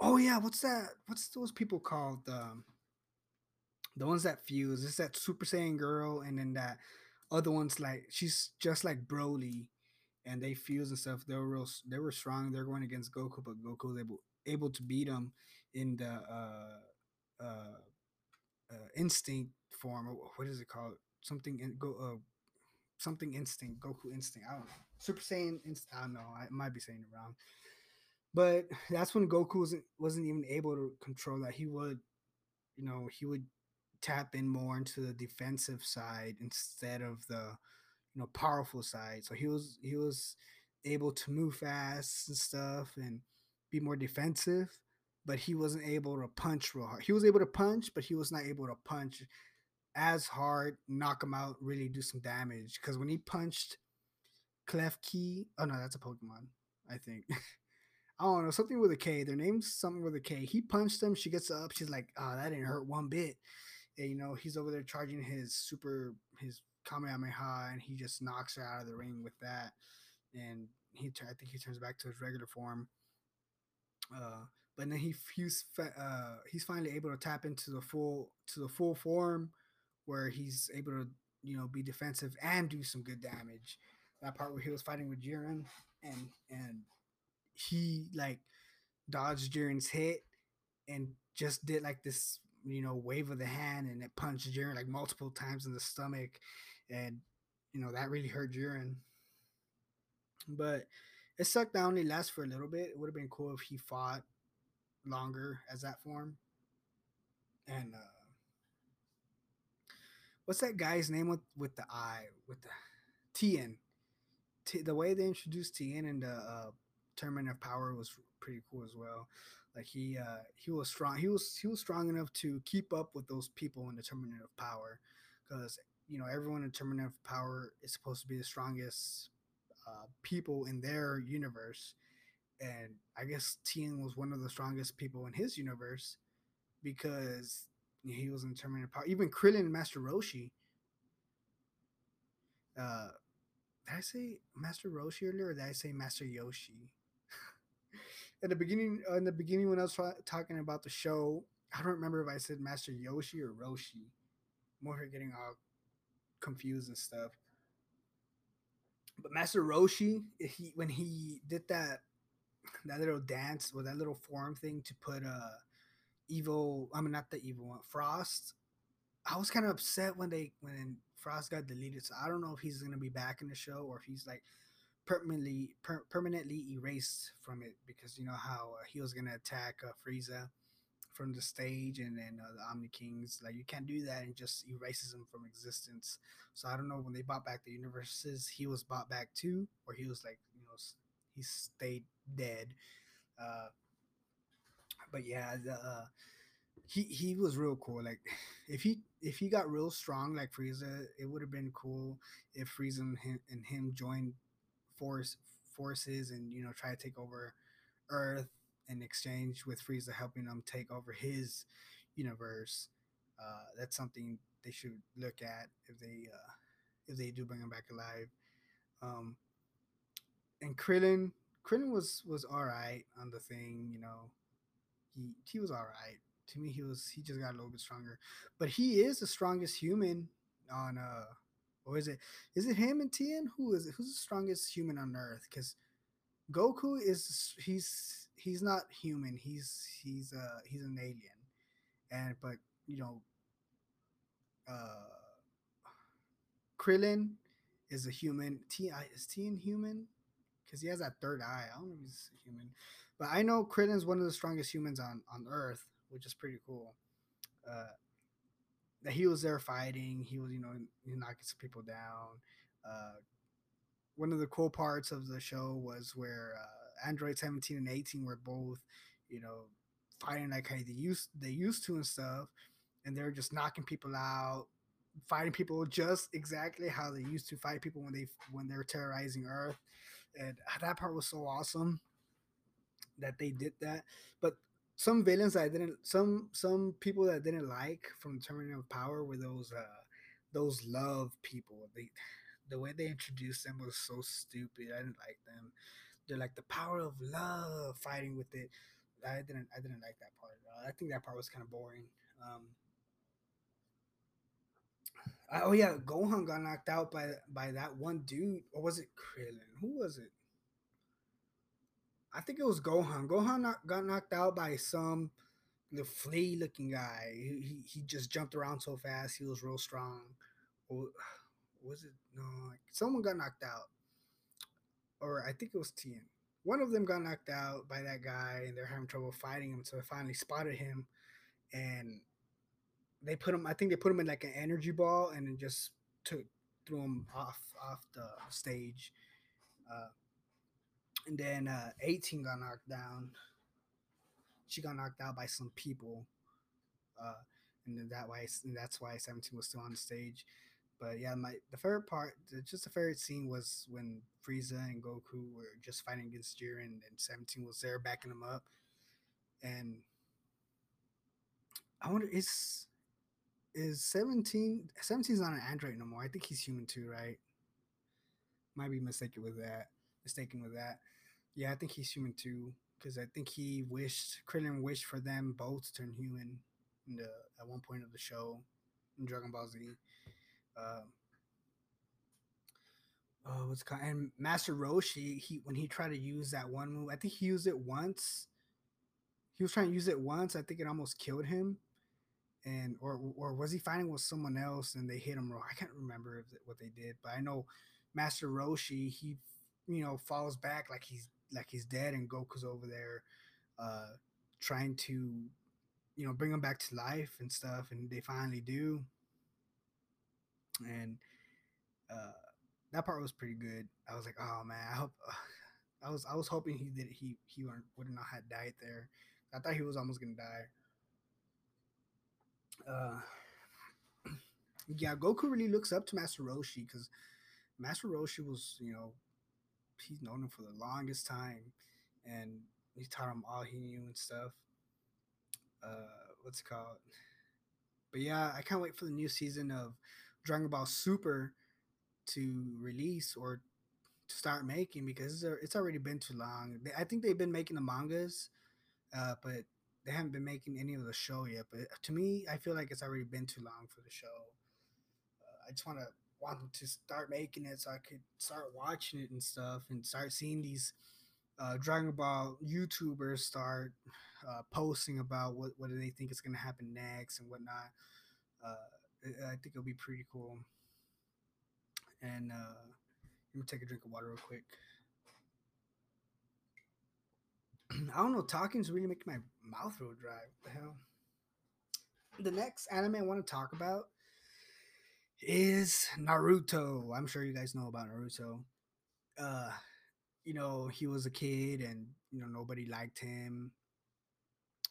oh yeah, what's that? What's those people called? Um, the ones that fuse. It's that Super Saiyan girl, and then that other one's like she's just like Broly, and they fuse and stuff. They were real. They were strong. They're going against Goku, but Goku was able able to beat them in the uh, uh, uh, instinct form. What is it called? Something in, go uh, something instinct, Goku instinct. I don't know. Super Saiyan instinct. I don't know. I might be saying it wrong. But that's when Goku wasn't wasn't even able to control that. He would, you know, he would tap in more into the defensive side instead of the, you know, powerful side. So he was he was able to move fast and stuff and be more defensive but he wasn't able to punch real hard. He was able to punch, but he was not able to punch as hard, knock him out, really do some damage. Because when he punched Klefki, oh no, that's a Pokemon, I think. I don't know, something with a K. Their name's something with a K. He punched them. She gets up. She's like, "Oh, that didn't hurt one bit." And you know, he's over there charging his super, his Kamehameha, and he just knocks her out of the ring with that. And he, I think he turns back to his regular form. Uh, but then he he's uh, he's finally able to tap into the full to the full form where he's able to you know be defensive and do some good damage. That part where he was fighting with Jiren and and he like dodged Jiren's hit and just did like this you know wave of the hand and it punched Jiren like multiple times in the stomach and you know that really hurt Jiren. But it sucked that only lasts for a little bit. It would have been cool if he fought longer as that form. And uh what's that guy's name with with the eye with the Tien? T, the way they introduced Tien in the uh, Tournament of Power was pretty cool as well. Like he uh he was strong. He was he was strong enough to keep up with those people in Tournament of Power because you know everyone in Tournament of Power is supposed to be the strongest uh, people in their universe and I guess Tien was one of the strongest people in his universe because he was in Tournament of Power. Even Krillin and Master Roshi. Uh, did I say Master Roshi earlier, or did I say Master Yoshi? At the beginning, uh, in the beginning when I was talking about the show, I don't remember if I said Master Yoshi or Roshi. More here getting all confused and stuff. But Master Roshi, he when he did that that little dance with that little form thing to put uh evil I mean not the evil one, Frost. I was kind of upset when they when Frost got deleted. So I don't know if he's gonna be back in the show or if he's like permanently per- permanently erased from it because you know how uh, he was gonna attack uh, Frieza from the stage and then uh, the Omni Kings like you can't do that and just erases him from existence. So I don't know when they bought back the universes, he was bought back too, or he was like you know he stayed dead. Uh, but yeah, the, uh, he he was real cool. Like if he if he got real strong like Frieza, it would have been cool if Frieza and him, and him joined force forces and you know try to take over Earth in exchange with Frieza helping them take over his universe. Uh, that's something they should look at if they uh, if they do bring him back alive. Um, and Krillin, Krillin was was all right on the thing. You know, he he was all right. To me, he was he just got a little bit stronger, but he is the strongest human on uh or is it is it him and Tien? Who is it? Who's the strongest human on Earth? Because Goku is he's he's not human. He's he's uh he's an alien, and but you know, uh, Krillin is a human. Tien is Tien human? Because he has that third eye. I don't know if he's human, but I know Krillin's one of the strongest humans on on Earth, which is pretty cool. Uh, that he was there fighting. He was, you know, knocking some people down. Uh, one of the cool parts of the show was where uh, Android 17 and 18 were both, you know, fighting like how they used they used to and stuff, and they're just knocking people out, fighting people just exactly how they used to fight people when they when they're terrorizing Earth, and that part was so awesome that they did that. But some villains I didn't some some people that I didn't like from Tournament of Power were those uh those love people. They the way they introduced them was so stupid. I didn't like them. They're like the power of love fighting with it. I didn't I didn't like that part. I think that part was kind of boring. Um I, oh yeah, Gohan got knocked out by by that one dude, or was it Krillin? Who was it? I think it was Gohan. Gohan got knocked out by some the flea looking guy. He, he just jumped around so fast. He was real strong. Or was it no? Someone got knocked out, or I think it was Tien. One of them got knocked out by that guy, and they're having trouble fighting him. So they finally spotted him, and they put him. I think they put him in like an energy ball, and then just took threw him off off the stage. Uh, and then uh, 18 got knocked down. She got knocked out by some people, uh, and then that why and that's why 17 was still on the stage. But yeah, my the favorite part, just the favorite scene was when Frieza and Goku were just fighting against Jiren, and 17 was there backing them up. And I wonder is is 17 17's not an android no more. I think he's human too, right? Might be mistaken with that mistaken with that. Yeah, I think he's human too because I think he wished Krillin wished for them both to turn human in the at one point of the show in Dragon Ball Z. Um, oh, what's called and Master Roshi. He when he tried to use that one move, I think he used it once. He was trying to use it once. I think it almost killed him, and or or was he fighting with someone else and they hit him? I can't remember what they did, but I know Master Roshi. He you know falls back like he's like he's dead and Goku's over there uh trying to you know bring him back to life and stuff and they finally do. And uh that part was pretty good. I was like oh man i hope uh, i was i was hoping he did he he would not have died there. I thought he was almost gonna die. Uh yeah goku really looks up to master roshi because master roshi was you know he's known him for the longest time, and he taught him all he knew and stuff. Uh, what's it called? But yeah, I can't wait for the new season of Dragon Ball Super to release or to start making because it's already been too long. I think they've been making the mangas, uh, but they haven't been making any of the show yet. But to me, I feel like it's already been too long for the show. Uh, I just want to want to start making it so I could start watching it and stuff and start seeing these uh, Dragon Ball YouTubers start uh, posting about what what do they think is going to happen next and whatnot. Uh, I think it'll be pretty cool. And uh, let me take a drink of water real quick. I don't know. Talking's really making my mouth real dry. What the hell? The next anime I want to talk about is Naruto. I'm sure you guys know about Naruto. Uh, you know, he was a kid and you know nobody liked him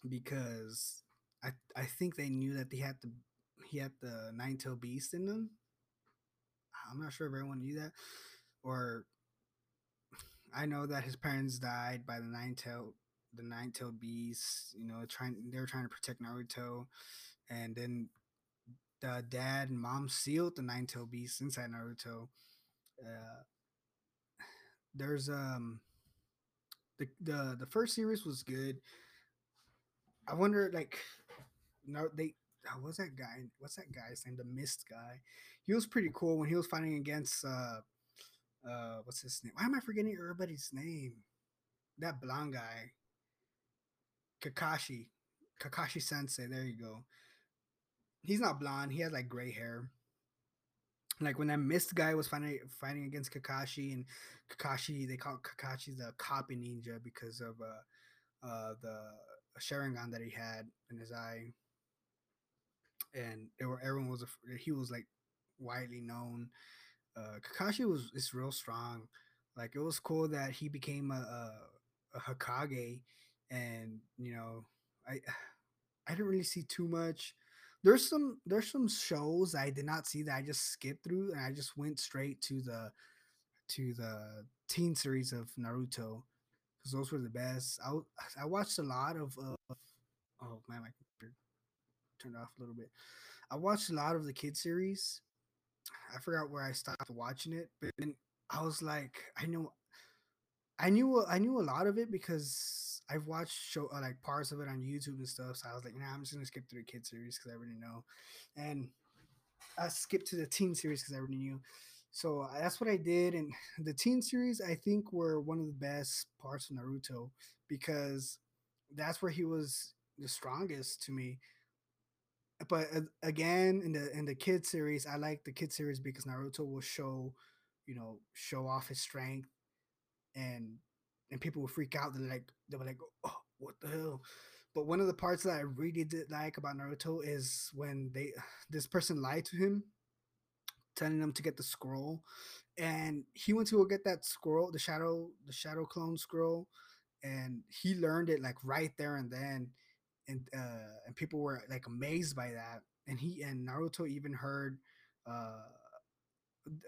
because I I think they knew that he had the he had the nine tail beast in him. I'm not sure if everyone knew that, or I know that his parents died by the nine tail the nine tail beast. You know, trying they were trying to protect Naruto, and then the dad and mom sealed the nine tail beast inside Naruto. Uh, there's um the the the first series was good. I wonder like no they oh, what's that guy? What's that guy's name? The Mist guy. He was pretty cool when he was fighting against uh uh what's his name? Why am I forgetting everybody's name? That blonde guy. Kakashi. Kakashi Sensei. There you go. He's not blonde. He has like gray hair. Like when that Mist guy was fighting fighting against Kakashi, and Kakashi, they call Kakashi the copy ninja because of uh, uh, the Sharingan that he had in his eye, and were, everyone was he was like widely known. Uh, Kakashi was is real strong. Like it was cool that he became a, a, a Hokage, and you know, I I didn't really see too much there's some there's some shows I did not see that I just skipped through and I just went straight to the to the teen series of Naruto because those were the best. I I watched a lot of oh man, my computer turned off a little bit. I watched a lot of the kid series. I forgot where I stopped watching it, but I was like, I know, I knew I knew a lot of it because I've watched show uh, like parts of it on YouTube and stuff. So I was like, nah, I'm just gonna skip through the kid series because I already know, and I skipped to the teen series because I already knew. So uh, that's what I did, and the teen series I think were one of the best parts of Naruto because that's where he was the strongest to me. But uh, again, in the in the kid series, I like the kid series because Naruto will show, you know, show off his strength and and people will freak out. They're like, they were like, oh, what the hell? But one of the parts that I really did like about Naruto is when they this person lied to him, telling him to get the scroll, and he went to go get that scroll, the shadow, the shadow clone scroll, and he learned it like right there and then, and uh, and people were like amazed by that, and he and Naruto even heard, uh,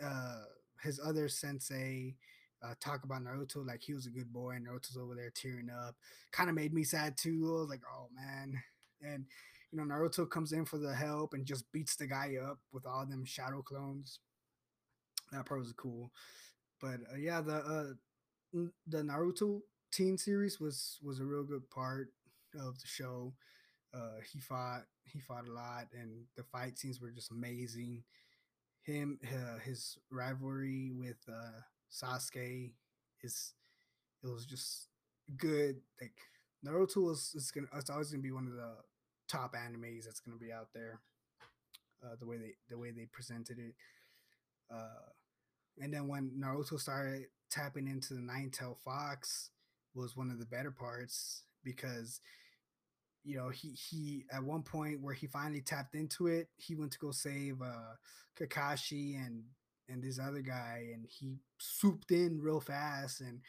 uh, his other sensei uh, talk about Naruto like he was a good boy and Naruto's over there tearing up. Kind of made me sad too. I was like, oh man. And you know, Naruto comes in for the help and just beats the guy up with all them shadow clones. That part was cool. But uh, yeah, the uh, the Naruto teen series was was a real good part of the show. Uh, he fought he fought a lot, and the fight scenes were just amazing. Him uh, his rivalry with uh, Sasuke is it was just good. Like Naruto is, is gonna it's always gonna be one of the top animes that's gonna be out there. Uh, the way they the way they presented it. Uh, and then when Naruto started tapping into the nine tail fox was one of the better parts because you know he he at one point where he finally tapped into it he went to go save uh kakashi and and this other guy, and he swooped in real fast and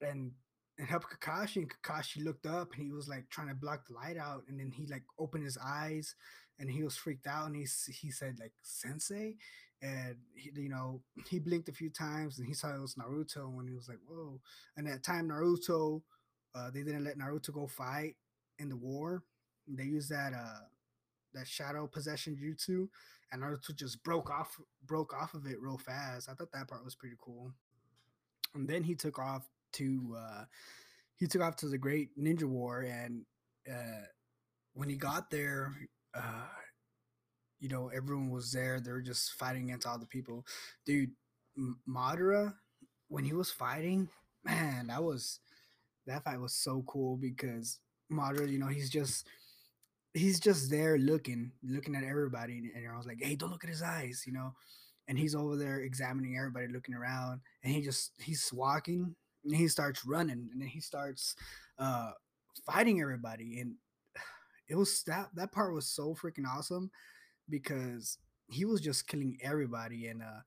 and and helped Kakashi. And Kakashi looked up and he was like trying to block the light out, and then he like opened his eyes and he was freaked out and he he said like Sensei, and he, you know he blinked a few times and he saw it was Naruto and he was like whoa. And that time Naruto, uh, they didn't let Naruto go fight in the war. They used that uh that shadow possession jutsu, and Naruto just broke off broke off of it real fast. I thought that part was pretty cool. and then he took off to uh, he took off to the Great Ninja War, and uh, when he got there, uh, you know, everyone was there. They were just fighting against all the people. Dude, Madara, when he was fighting, man, that was that fight was so cool because Madara, you know, he's just he's just there looking, looking at everybody, and I was like, hey, don't look at his eyes, you know. And he's over there examining everybody, looking around, and he just he's walking, and he starts running, and then he starts uh fighting everybody, and it was that that part was so freaking awesome because he was just killing everybody, and uh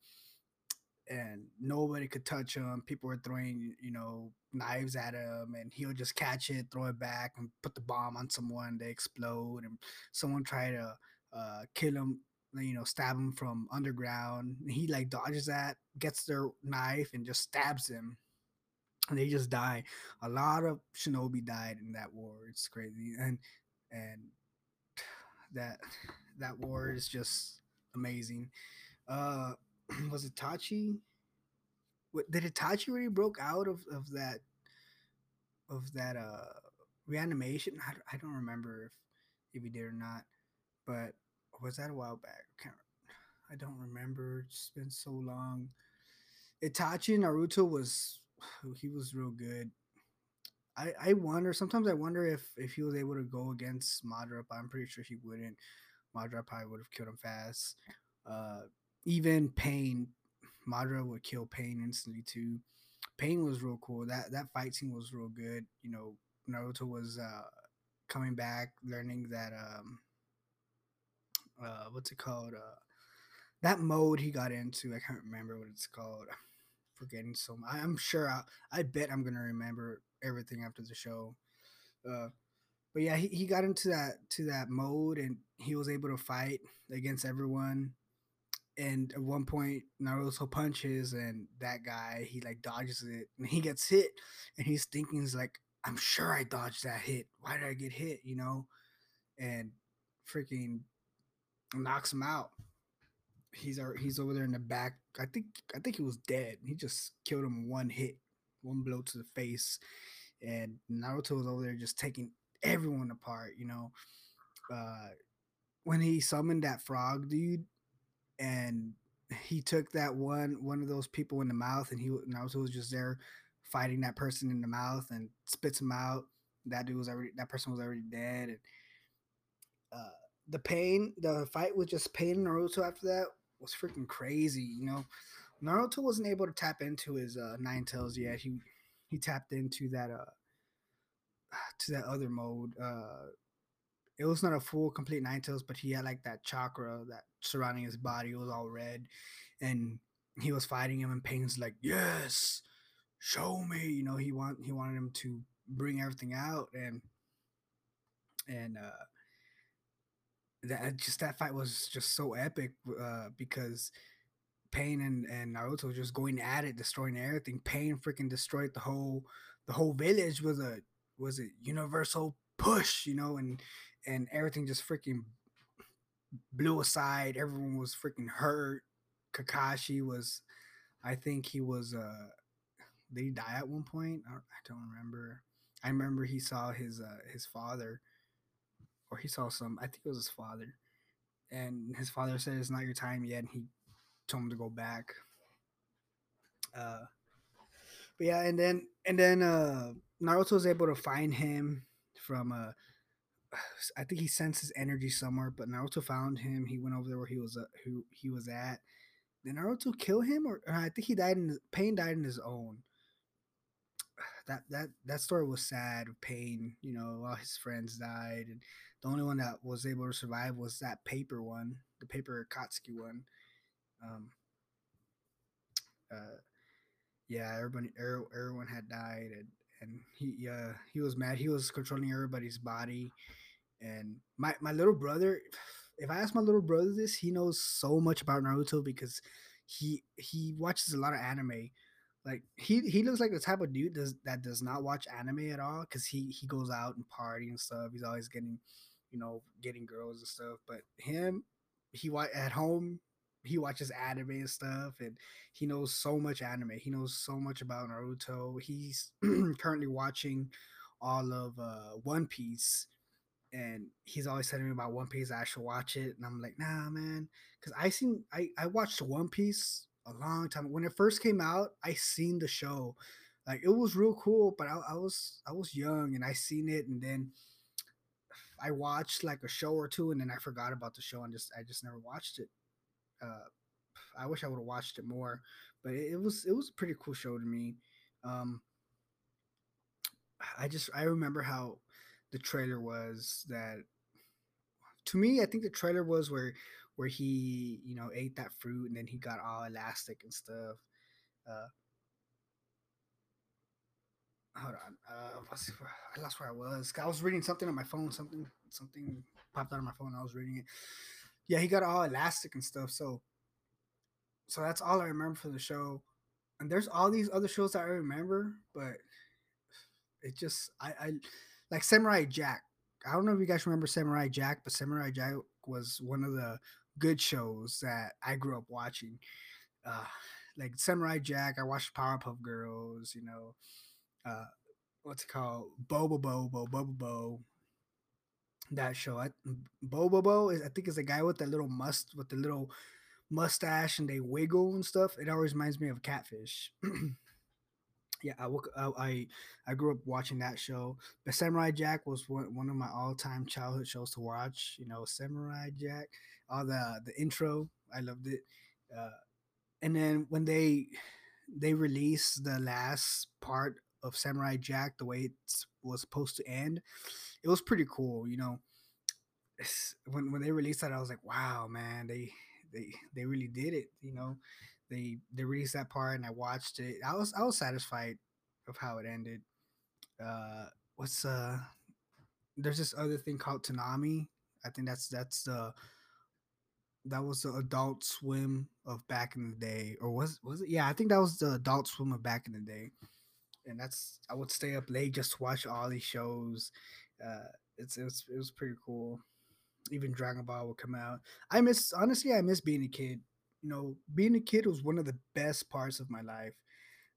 and nobody could touch him. People were throwing, you know, knives at him, and he'll just catch it, throw it back, and put the bomb on someone. They explode, and someone try to uh, kill him, you know, stab him from underground. And he like dodges that, gets their knife, and just stabs him, and they just die. A lot of shinobi died in that war. It's crazy, and and that that war is just amazing. Uh, was it Tachi? What, did Itachi really broke out of, of that of that uh reanimation? I, I don't remember if if he did or not, but was that a while back? I can't. I don't remember. It's been so long. Itachi Naruto was he was real good. I I wonder sometimes I wonder if if he was able to go against Madara, but I'm pretty sure he wouldn't. Madara probably would have killed him fast. Uh, even Pain, Madara would kill Pain instantly too. Pain was real cool. That that fight scene was real good. You know, Naruto was uh, coming back, learning that um, uh, what's it called? Uh, that mode he got into. I can't remember what it's called. forgetting so much. I'm sure. I, I bet I'm gonna remember everything after the show. Uh, but yeah, he, he got into that to that mode and he was able to fight against everyone and at one point Naruto punches and that guy he like dodges it and he gets hit and he's thinking he's like I'm sure I dodged that hit. Why did I get hit? You know? And freaking knocks him out. He's he's over there in the back. I think I think he was dead. He just killed him one hit one blow to the face. And Naruto was over there just taking everyone apart you know? Uh when he summoned that frog dude and he took that one one of those people in the mouth, and he Naruto was just there fighting that person in the mouth and spits him out. That dude was already that person was already dead, and uh, the pain, the fight with just pain in Naruto after that was freaking crazy. You know, Naruto wasn't able to tap into his uh, nine tails yet. He he tapped into that uh to that other mode. Uh, it was not a full complete nine tails, but he had like that chakra that surrounding his body was all red, and he was fighting him, and Pain's like, "Yes, show me." You know, he want he wanted him to bring everything out, and and uh, that just that fight was just so epic uh, because Pain and, and Naruto just going at it, destroying everything. Pain freaking destroyed the whole the whole village with a was it universal push, you know, and and everything just freaking blew aside. Everyone was freaking hurt. Kakashi was, I think he was. uh Did he die at one point? I don't remember. I remember he saw his uh his father, or he saw some. I think it was his father, and his father said it's not your time yet, and he told him to go back. Uh, but yeah, and then and then uh Naruto was able to find him from uh I think he sensed his energy somewhere, but Naruto found him. He went over there where he was uh, who he was at. Did Naruto kill him, or, or I think he died in Pain died in his own. That that that story was sad. Pain, you know, all his friends died, and the only one that was able to survive was that paper one, the paper Akatsuki one. Um. Uh, yeah, everybody, everyone had died, and and he uh he was mad. He was controlling everybody's body, and my my little brother. If I ask my little brother this, he knows so much about Naruto because he he watches a lot of anime. Like he he looks like the type of dude does that does not watch anime at all because he he goes out and party and stuff. He's always getting, you know, getting girls and stuff. But him, he at home he watches anime and stuff, and he knows so much anime. He knows so much about Naruto. He's currently watching all of uh, One Piece, and he's always telling me about One Piece. I should watch it, and I'm like, nah, man, because I seen I I watched One Piece a long time when it first came out. I seen the show, like it was real cool, but I, I was I was young and I seen it, and then I watched like a show or two, and then I forgot about the show and just I just never watched it. Uh, I wish I would have watched it more, but it, it, was it was a pretty cool show to me. Um, I just I remember how the trailer was that to me I think the trailer was where where he you know ate that fruit and then he got all elastic and stuff. Uh, hold on. Uh, I lost where I was. I was reading something on my phone. Something something popped out of my phone. I was reading it. Yeah, he got all elastic and stuff. So so that's all I remember for the show. And there's all these other shows that I remember, but it just I, I like Samurai Jack. I don't know if you guys remember Samurai Jack, but Samurai Jack was one of the good shows that I grew up watching. Uh, like Samurai Jack, I watched Powerpuff Girls, you know, uh, what's it called? Bobo Bobo, Bobo Bo. That show, I, Bobo Bo is I think is the guy with the little must with the little mustache and they wiggle and stuff. It always reminds me of Catfish. yeah, I, I I grew up watching that show. But Samurai Jack was one, one of my all time childhood shows to watch. You know, Samurai Jack, all the the intro, I loved it. Uh, and then when they they released the last part of Samurai Jack the way it was supposed to end, it was pretty cool. You know, when when they released that, I was like, wow, man, they they they really did it. You know, they they released that part and I watched it. I was I was satisfied of how it ended. Uh, what's uh? There's this other thing called Toonami. I think that's that's the that was the Adult Swim of back in the day, or was was it? Yeah, I think that was the Adult Swim of back in the day and that's I would stay up late just to watch all these shows. Uh, it's it was it was pretty cool. Even Dragon Ball would come out. I miss honestly, I miss being a kid. You know, being a kid was one of the best parts of my life.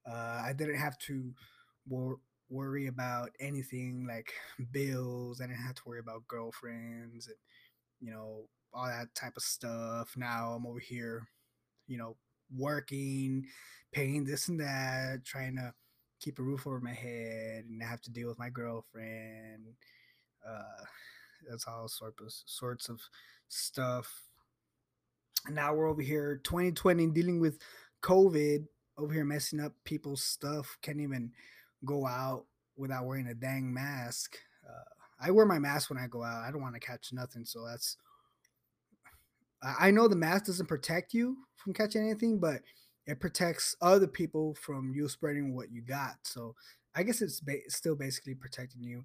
Uh, I didn't have to wor- worry about anything like bills. I didn't have to worry about girlfriends and you know all that type of stuff. Now I'm over here, you know, working, paying this and that, trying to keep a roof over my head and I have to deal with my girlfriend. Uh, that's all sorts of sorts of stuff. And now we're over here, 2020, dealing with COVID, over here messing up people's stuff. Can't even go out without wearing a dang mask. Uh, I wear my mask when I go out. I don't want to catch nothing, so that's. I know the mask doesn't protect you from catching anything, but it protects other people from you spreading what you got. So I guess it's ba- still basically protecting you.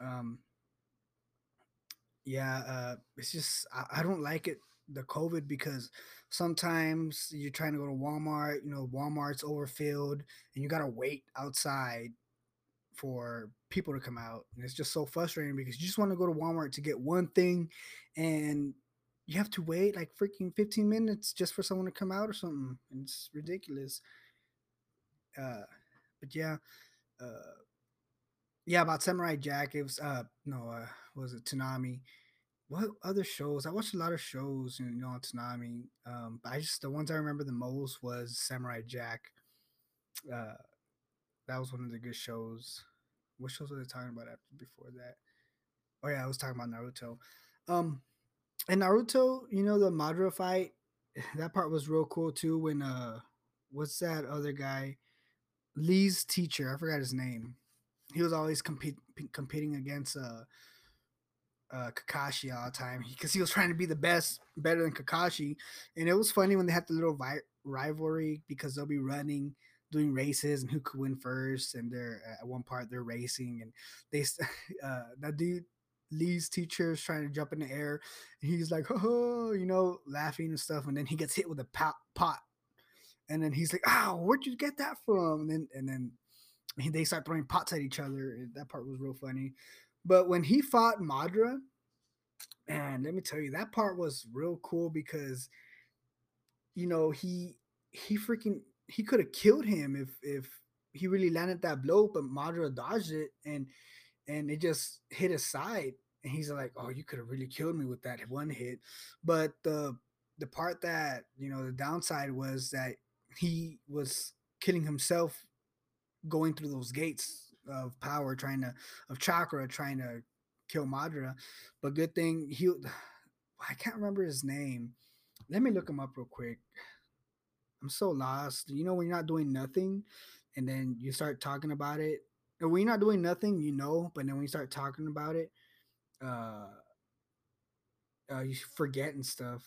Um, yeah, uh, it's just I, I don't like it the COVID because sometimes you're trying to go to Walmart, you know, Walmart's overfilled and you gotta wait outside for people to come out. And it's just so frustrating because you just want to go to Walmart to get one thing and you have to wait like freaking 15 minutes just for someone to come out or something. It's ridiculous. Uh, but yeah, uh, yeah, about Samurai Jack. It was uh no, uh, was it Toonami? What other shows? I watched a lot of shows, you know, on Toonami. Um, but I just the ones I remember the most was Samurai Jack. Uh, that was one of the good shows. What shows were they talking about after before that? Oh yeah, I was talking about Naruto. Um, and Naruto, you know the Madara fight, that part was real cool too. When uh, what's that other guy? Lee's teacher, I forgot his name. He was always compete, competing against uh, uh, Kakashi all the time because he, he, was trying to be the best, better than Kakashi. And it was funny when they had the little vi- rivalry because they'll be running, doing races, and who could win first. And they're at one part they're racing, and they uh, that dude Lee's teacher is trying to jump in the air. And he's like, oh, you know, laughing and stuff. And then he gets hit with a pot. And then he's like, oh, where'd you get that from? And then, and then they start throwing pots at each other. That part was real funny. But when he fought Madara, man, let me tell you, that part was real cool because you know, he he freaking he could have killed him if if he really landed that blow, but Madara dodged it and and it just hit his side. And he's like, "Oh, you could have really killed me with that one hit." But the the part that you know the downside was that he was killing himself going through those gates of power, trying to of chakra, trying to kill Madara. But good thing he I can't remember his name. Let me look him up real quick. I'm so lost. You know, when you're not doing nothing and then you start talking about it, and when you're not doing nothing, you know, but then when you start talking about it, uh, uh you forget and stuff.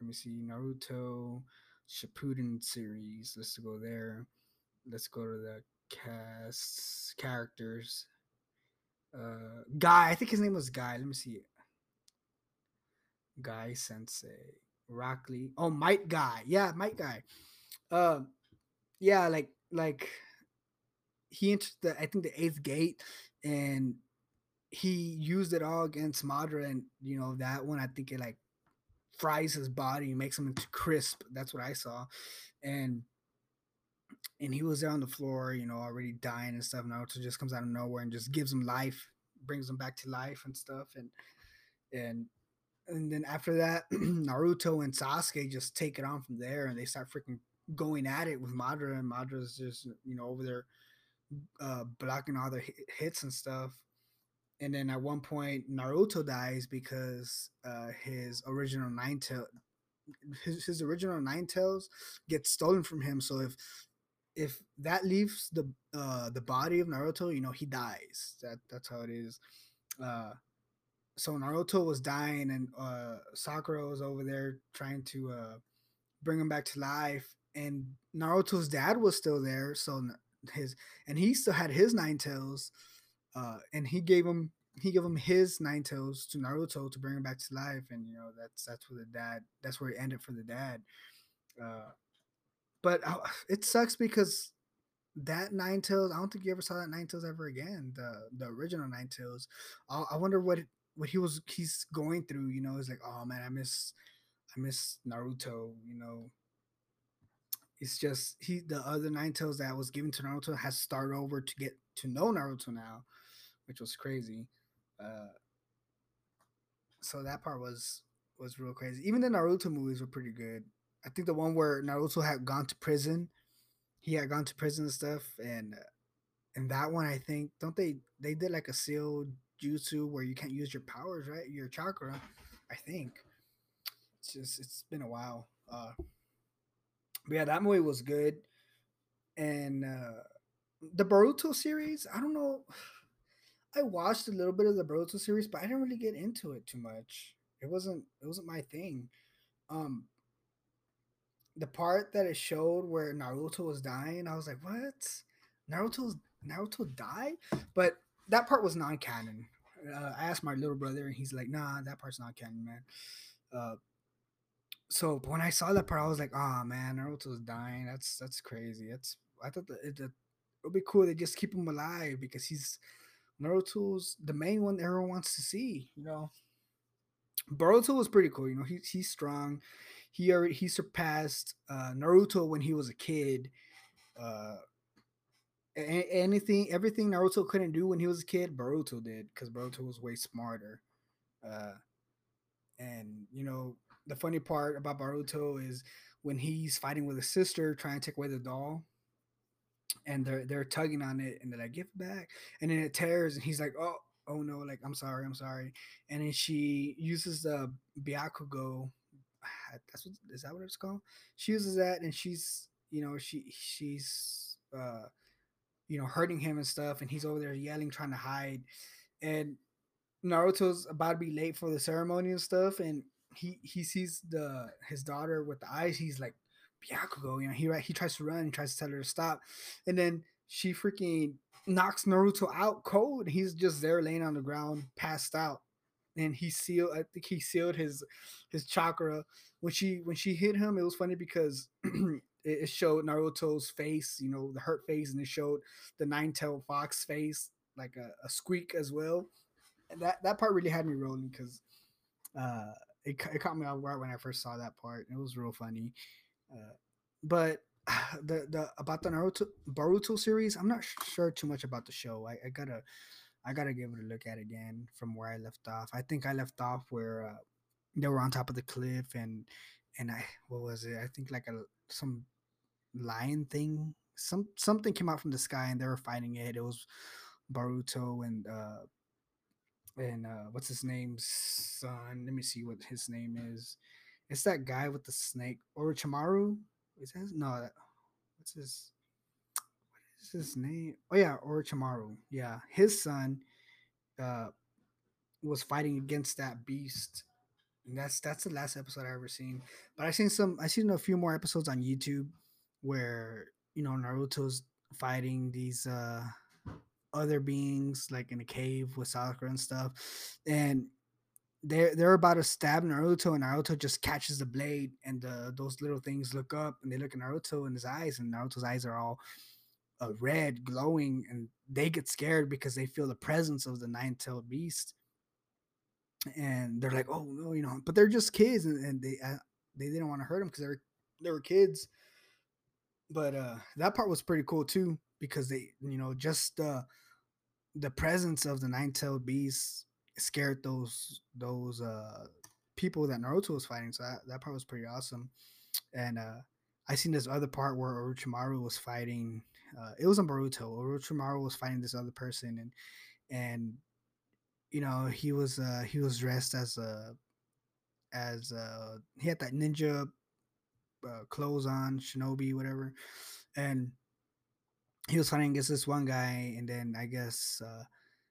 Let me see, Naruto Shippuden series. Let's go there. Let's go to the cast characters. Uh, Guy, I think his name was Guy. Let me see. Guy Sensei. Rock Lee. Oh, Might Guy. Yeah, Might Guy. Um, yeah, like like he entered the I think the eighth gate, and he used it all against Madara, and you know that one I think it like fries his body, makes him into crisp. That's what I saw, and and he was there on the floor, you know, already dying and stuff. And Naruto just comes out of nowhere and just gives him life, brings him back to life and stuff, and and and then after that, Naruto and Sasuke just take it on from there, and they start freaking going at it with Madara, and Madara's just you know over there uh, blocking all the hits and stuff. And then at one point, Naruto dies because uh, his original nine tail, his, his original nine tails gets stolen from him. So if if that leaves the uh, the body of Naruto, you know he dies. That that's how it is. Uh, so Naruto was dying, and uh, Sakura was over there trying to uh, bring him back to life, and Naruto's dad was still there. So his and he still had his nine tails, uh, and he gave him he gave him his nine tails to Naruto to bring him back to life, and you know that's that's where the dad that's where it ended for the dad. Uh, but uh, it sucks because that nine tails i don't think you ever saw that nine tails ever again the the original nine tails i, I wonder what what he was he's going through you know it's like oh man i miss i miss naruto you know it's just he the other nine tails that was given to Naruto has started over to get to know Naruto now, which was crazy. Uh, so that part was was real crazy. Even the Naruto movies were pretty good. I think the one where Naruto had gone to prison, he had gone to prison and stuff, and and that one I think don't they they did like a sealed jutsu where you can't use your powers, right? Your chakra, I think. It's just it's been a while. Uh, yeah, that movie was good. And uh, the Boruto series, I don't know. I watched a little bit of the Boruto series, but I didn't really get into it too much. It wasn't it wasn't my thing. Um the part that it showed where Naruto was dying, I was like, "What? Naruto's Naruto died?" But that part was non-canon. Uh, I asked my little brother, and he's like, "Nah, that part's not canon, man." Uh, so when I saw that part, I was like, "Oh man, Naruto's dying. That's that's crazy. That's I thought that it, it would be cool to just keep him alive because he's Naruto's the main one everyone wants to see. You know, Boruto was pretty cool. You know, he, he's strong. He already he surpassed uh, Naruto when he was a kid. Uh, anything, everything Naruto couldn't do when he was a kid, Boruto did because Boruto was way smarter. Uh, and you know, the funny part about Boruto is when he's fighting with his sister trying to take away the doll and they're they're tugging on it and they're like give it back. And then it tears and he's like oh oh no like i'm sorry i'm sorry. And then she uses the byakugo that's what is that what it's called? She uses that and she's you know she she's uh you know hurting him and stuff and he's over there yelling trying to hide. And naruto's about to be late for the ceremony and stuff and he he sees the his daughter with the eyes. He's like, Byakugo, you know, he right, he tries to run, he tries to tell her to stop, and then she freaking knocks Naruto out cold. He's just there laying on the ground, passed out. And he sealed, I think he sealed his his chakra. When she when she hit him, it was funny because it showed Naruto's face, you know, the hurt face, and it showed the nine-tailed fox face, like a, a squeak as well. And that that part really had me rolling because uh it, it caught me off guard when I first saw that part. It was real funny. Uh, but the the about the Naruto Boruto series, I'm not sure too much about the show. I, I gotta I gotta give it a look at again from where I left off. I think I left off where uh, they were on top of the cliff and and I what was it? I think like a some lion thing. Some something came out from the sky and they were fighting it. It was Boruto and uh and uh what's his name's son? Let me see what his name is. It's that guy with the snake, Orochimaru. Is that no? What's his? What is his name? Oh yeah, Orochimaru. Yeah, his son uh was fighting against that beast and that's that's the last episode I ever seen. But I seen some I seen a few more episodes on YouTube where you know Naruto's fighting these uh other beings like in a cave with Sakura and stuff. And they're they're about to stab Naruto and Naruto just catches the blade and the, those little things look up and they look at Naruto in his eyes and Naruto's eyes are all uh, red glowing and they get scared because they feel the presence of the nine-tailed beast and they're like, oh no, you know, but they're just kids, and, and they uh, they didn't want to hurt them because they were they were kids. But uh, that part was pretty cool too because they, you know, just uh, the presence of the nine-tailed beast scared those those uh, people that Naruto was fighting. So that, that part was pretty awesome. And uh, I seen this other part where Orochimaru was fighting. Uh, it was on Boruto. Orochimaru was fighting this other person, and and you know he was uh he was dressed as a as uh he had that ninja uh, clothes on shinobi whatever and he was fighting against this one guy and then i guess uh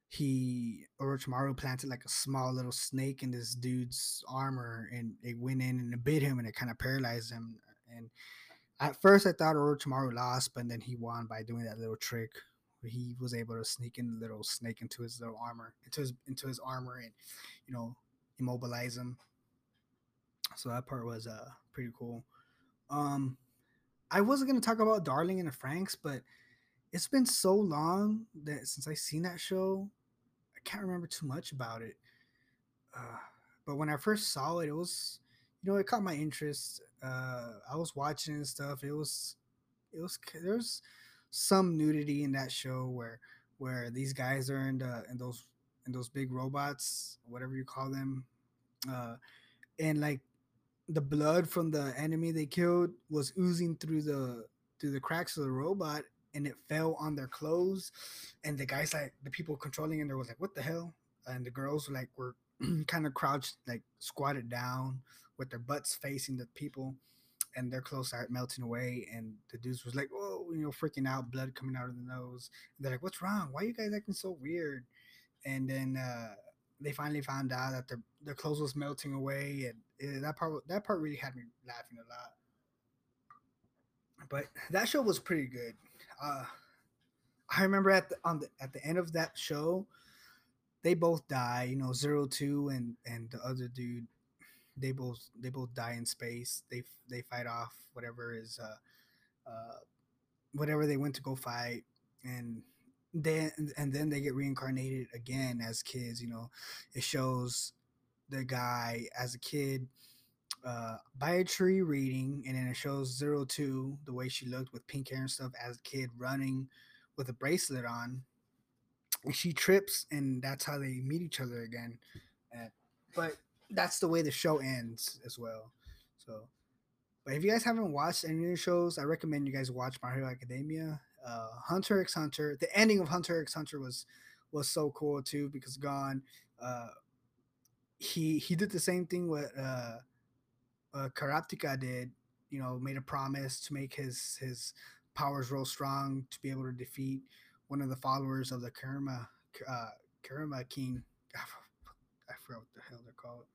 he orochimaru planted like a small little snake in this dude's armor and it went in and it bit him and it kind of paralyzed him and at first i thought orochimaru lost but then he won by doing that little trick he was able to sneak in the little snake into his little armor, into his into his armor, and you know immobilize him. So that part was uh pretty cool. Um, I wasn't gonna talk about Darling and the Franxx, but it's been so long that since I seen that show, I can't remember too much about it. Uh, but when I first saw it, it was you know it caught my interest. Uh, I was watching and stuff. It was it was there's some nudity in that show where where these guys are in the in those in those big robots, whatever you call them, uh, and like the blood from the enemy they killed was oozing through the through the cracks of the robot, and it fell on their clothes, and the guys like the people controlling it, there was like, what the hell? And the girls like were kind of crouched, like squatted down with their butts facing the people and their clothes start melting away. And the dudes was like, "Oh, you know, freaking out, blood coming out of the nose." And they're like, "What's wrong? Why are you guys acting so weird?" And then uh, they finally found out that their their clothes was melting away, and it, that part that part really had me laughing a lot. But that show was pretty good. Uh, I remember at the on the at the end of that show, they both die. You know, zero two and and the other dude they both they both die in space. They they fight off whatever is uh, uh, whatever they went to go fight, and then and then they get reincarnated again as kids. You know, it shows the guy as a kid uh, by a tree reading, and then it shows zero two the way she looked with pink hair and stuff as a kid running with a bracelet on. And she trips, and that's how they meet each other again. And, but that's the way the show ends as well. So, but if you guys haven't watched any of the shows, I recommend you guys watch My Hero Academia. Uh, Hunter x Hunter. The ending of Hunter x Hunter was was so cool too because Gon, uh, he he did the same thing with uh, uh, Kurapika did. You know, made a promise to make his his powers real strong to be able to defeat one of the followers of the Kurama uh, Kurama King. I forgot what the hell they're called.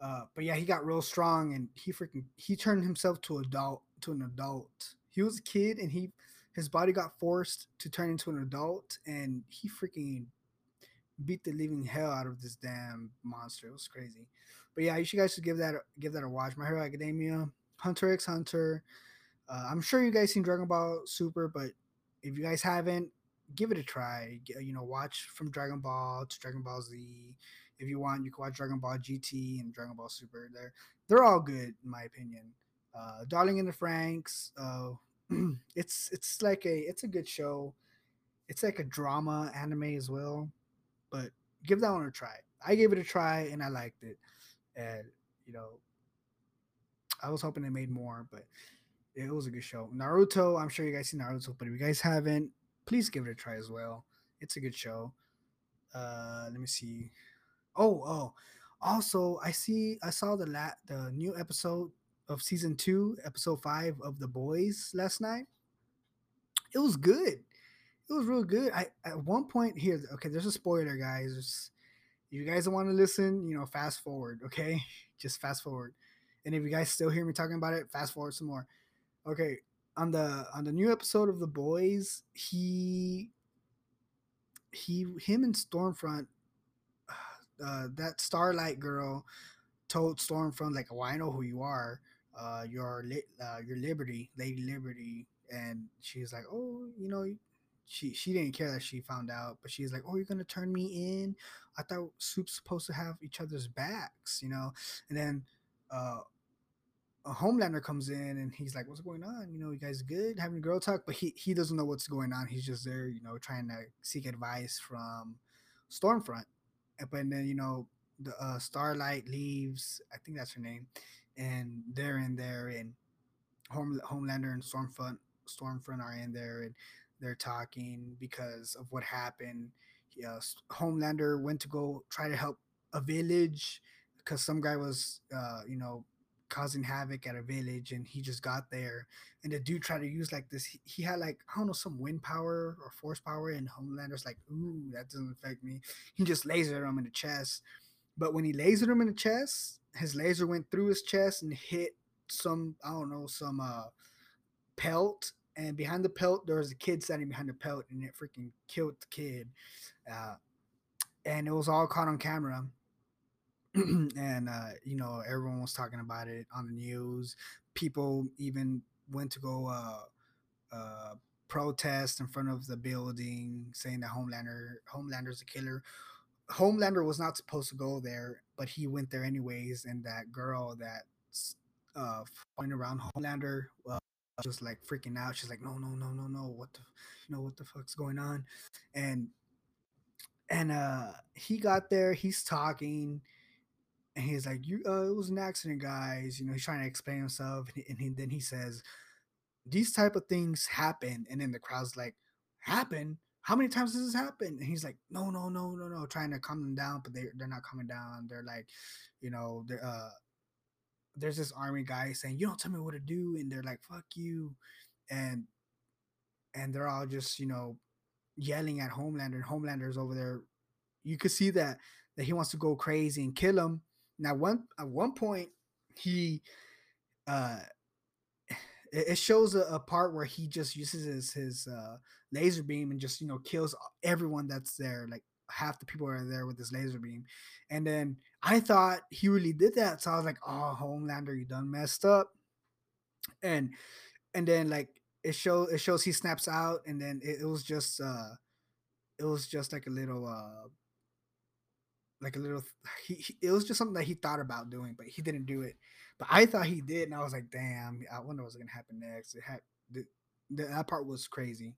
Uh, but yeah, he got real strong and he freaking he turned himself to adult to an adult. He was a kid and he his body got forced to turn into an adult and he freaking beat the living hell out of this damn monster. It was crazy. But yeah, you should guys should give that give that a watch. My Hero Academia, Hunter x Hunter. Uh, I'm sure you guys seen Dragon Ball Super, but if you guys haven't, give it a try. You know, watch from Dragon Ball to Dragon Ball Z. If you want, you can watch Dragon Ball GT and Dragon Ball Super. They're they're all good in my opinion. uh, Darling in the Franxx. Uh, it's it's like a it's a good show. It's like a drama anime as well, but give that one a try. I gave it a try and I liked it, and you know, I was hoping they made more, but it was a good show. Naruto, I'm sure you guys see Naruto, but if you guys haven't, please give it a try as well. It's a good show. Uh, let me see. Oh, oh. Also, I see I saw the la- the new episode of season two, episode five of The Boys last night. It was good. It was real good. I at one point here, okay, there's a spoiler, guys. If you guys don't want to listen, you know, fast forward, okay? Just fast forward. And if you guys still hear me talking about it, fast forward some more. Okay, on the on the new episode of The Boys, he he him and Stormfront uh, that Starlight girl told Stormfront like, "Oh, I know who you are. Uh, your uh, your Liberty, Lady Liberty." And she's like, "Oh, you know." She she didn't care that she found out, but she's like, "Oh, you're gonna turn me in? I thought Supes supposed to have each other's backs, you know." And then uh, a Homelander comes in and he's like, "What's going on? You know, you guys good having a girl talk?" But he he doesn't know what's going on. He's just there, you know, trying to seek advice from Stormfront but then you know the uh, Starlight leaves. I think that's her name, and they're in there, and Home Homelander and Stormfront Stormfront are in there, and they're talking because of what happened. Yeah, Homelander went to go try to help a village because some guy was, uh, you know, causing havoc at a village and he just got there. And the dude tried to use like this he, he, had like i don't know some wind power or force power and homelander's like ooh that doesn't affect me. He just lasered him in the chest. But when he lasered him in the chest his laser went through his chest and hit some i don't know some uh pelt and behind the pelt there was a kid standing behind the pelt and it freaking killed the kid uh and it was all caught on camera and uh, you know everyone was talking about it on the news. People even went to go uh, uh, protest in front of the building, saying that Homelander Homelander's a killer. Homelander was not supposed to go there, but he went there anyways. And that girl that's uh, around Homelander uh, just like freaking out. She's like, "No, no, no, no, no! What the, you know, what the fuck's going on?" And and uh, he got there. He's talking and he's like, "You, uh, it was an accident, guys." You know, he's trying to explain himself, and, he, and he, then he says, "These type of things happen," and then the crowd's like, "Happen? How many times does this happen?" And he's like, "No, no, no, no, no," trying to calm them down, but they they're not coming down. They're like, you know, they're uh, there's this army guy saying, "You don't tell me what to do," and they're like, "Fuck you," and and they're all just you know yelling at Homelander, and Homelander's over there. You could see that that he wants to go crazy and kill him now, one at one point, he uh, it shows a, a, part where he just uses his his uh, laser beam and just you know kills everyone that's there, like half the people are there with this laser beam. And then I thought he really did that, so I was like, "Oh, Homelander, you done messed up." And and then like it show it shows he snaps out, and then it, it was just uh, it was just like a little uh like a little he, he, it was just something that he thought about doing but he didn't do it but i thought he did and i was like damn i wonder what's gonna happen next it had the, the, that part was crazy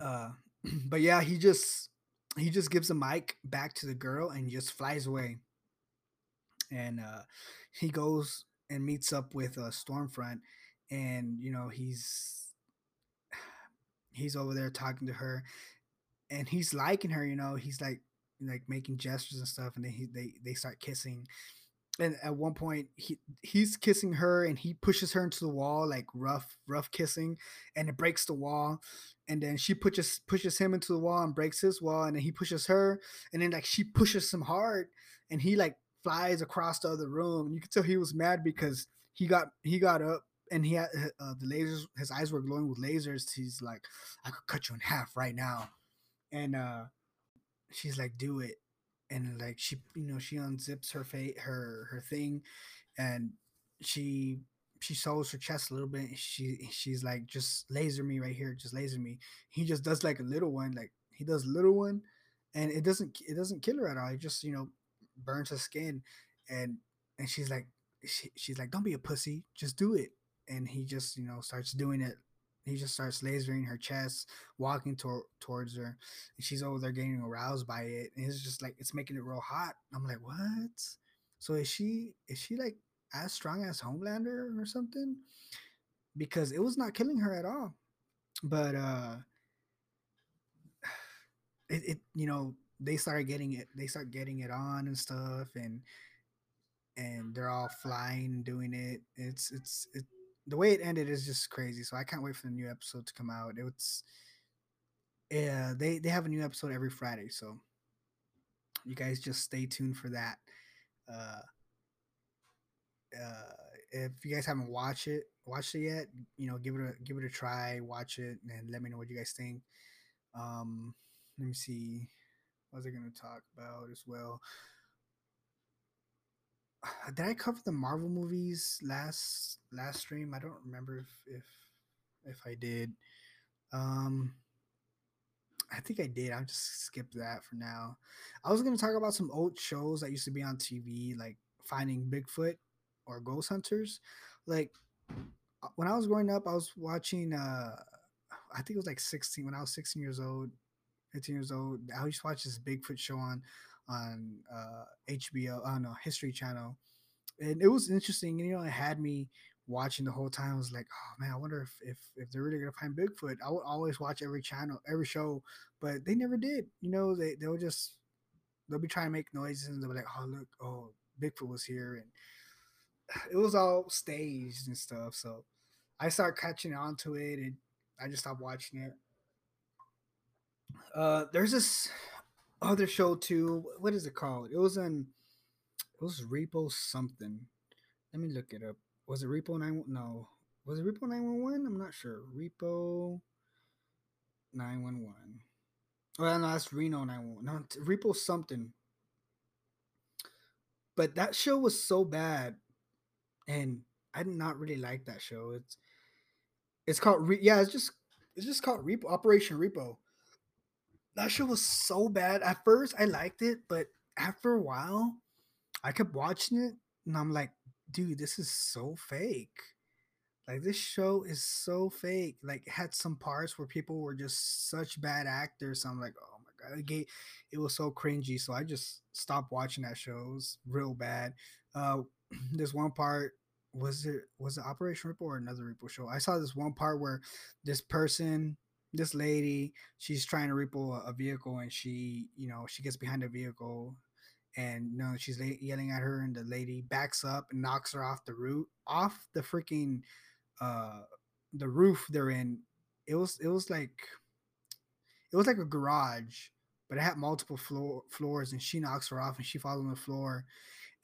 uh but yeah he just he just gives the mic back to the girl and just flies away and uh he goes and meets up with uh, stormfront and you know he's he's over there talking to her and he's liking her you know he's like like making gestures and stuff, and then he they they start kissing. And at one point, he he's kissing her, and he pushes her into the wall, like rough rough kissing, and it breaks the wall. And then she pushes pushes him into the wall and breaks his wall, and then he pushes her, and then like she pushes him hard, and he like flies across the other room. And you could tell he was mad because he got he got up and he had uh, the lasers. His eyes were glowing with lasers. He's like, I could cut you in half right now, and uh she's like, do it. And like she, you know, she unzips her fate, her her thing, and she she sews her chest a little bit. She she's like, just laser me right here, just laser me. He just does like a little one, like he does little one, and it doesn't it doesn't kill her at all. It just you know burns her skin, and and she's like, she, she's like, "Don't be a pussy, just do it." And he just, you know, starts doing it. He just starts lasering her chest, walking tor- towards her, and she's over there getting aroused by it. And it's just like it's making it real hot. I'm like, what? So is she is she like as strong as Homelander or something? Because it was not killing her at all. But uh it, it you know, they started getting it they start getting it on and stuff and and they're all flying doing it. It's it's it the way it ended is just crazy. So I can't wait for the new episode to come out. It's yeah, they they have a new episode every Friday, so you guys just stay tuned for that. Uh, uh, if you guys haven't watched it, watched it yet, you know, give it a give it a try, watch it, and let me know what you guys think. Um, let me see, what was I going to talk about as well? Did I cover the Marvel movies last last stream? I don't remember if if if I did. Um, I think I did. I'll just skip that for now. I was gonna talk about some old shows that used to be on TV, like Finding Bigfoot or Ghost Hunters. Like uh, when I was growing up, I was watching. uh I think it was like 16 when I was 16 years old, 15 years old. I used to watch this Bigfoot show on on uh HBO. I don't know History Channel, and it was interesting. You know, it had me watching the whole time. I was like, oh man, I wonder if if if they're really gonna find Bigfoot. I would always watch every channel, every show, but they never did. You know, they they'll just they'll be trying to make noises and they'll be like, oh look, oh Bigfoot was here, and it was all staged and stuff. So I started catching on to it, and I just stopped watching it. Uh, there's this other show too. What is it called? It was on. It was Repo something. Let me look it up. Was it Repo nine? No, was it Repo nine one one? I'm not sure. Repo nine one one. Well, no, that's Reno nine one. No, Repo something. But that show was so bad, and I did not really like that show. It's it's called Re- yeah, it's just it's just called Repo Operation Repo. That show was so bad. At first, I liked it, but after a while, I kept watching it, and I'm like, dude, this is so fake. Like this show is so fake. Like had some parts where people were just such bad actors. So I'm like, oh my god, it, it was so cringy. So I just stopped watching that show. It was real bad. Uh, this one part was it was it Operation Repo or another Repo show? I saw this one part where this person, this lady, she's trying to a, a vehicle and she, you know, she gets behind the vehicle and you know she's yelling at her and the lady backs up and knocks her off the roof off the freaking uh the roof they're in. It was it was like it was like a garage but it had multiple floor floors and she knocks her off and she falls on the floor.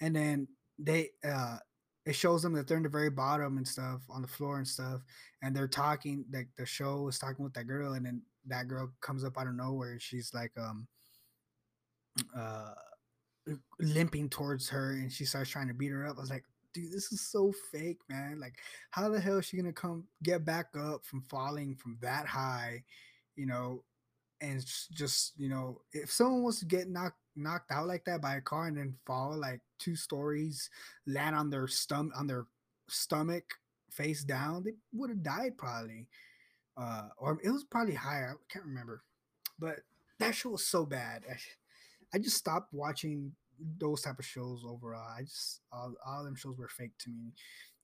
And then they uh it shows them that they're in the very bottom and stuff on the floor and stuff and they're talking like the show is talking with that girl and then that girl comes up out of nowhere and she's like um uh limping towards her and she starts trying to beat her up. I was like, dude, this is so fake, man. Like, how the hell is she gonna come get back up from falling from that high, you know? And just, you know, if someone was to get knocked knocked out like that by a car and then fall like two stories, land on their stomach on their stomach, face down, they would have died probably. Uh, or it was probably higher. I can't remember, but that show was so bad. I, I just stopped watching those type of shows overall. I just all, all them shows were fake to me,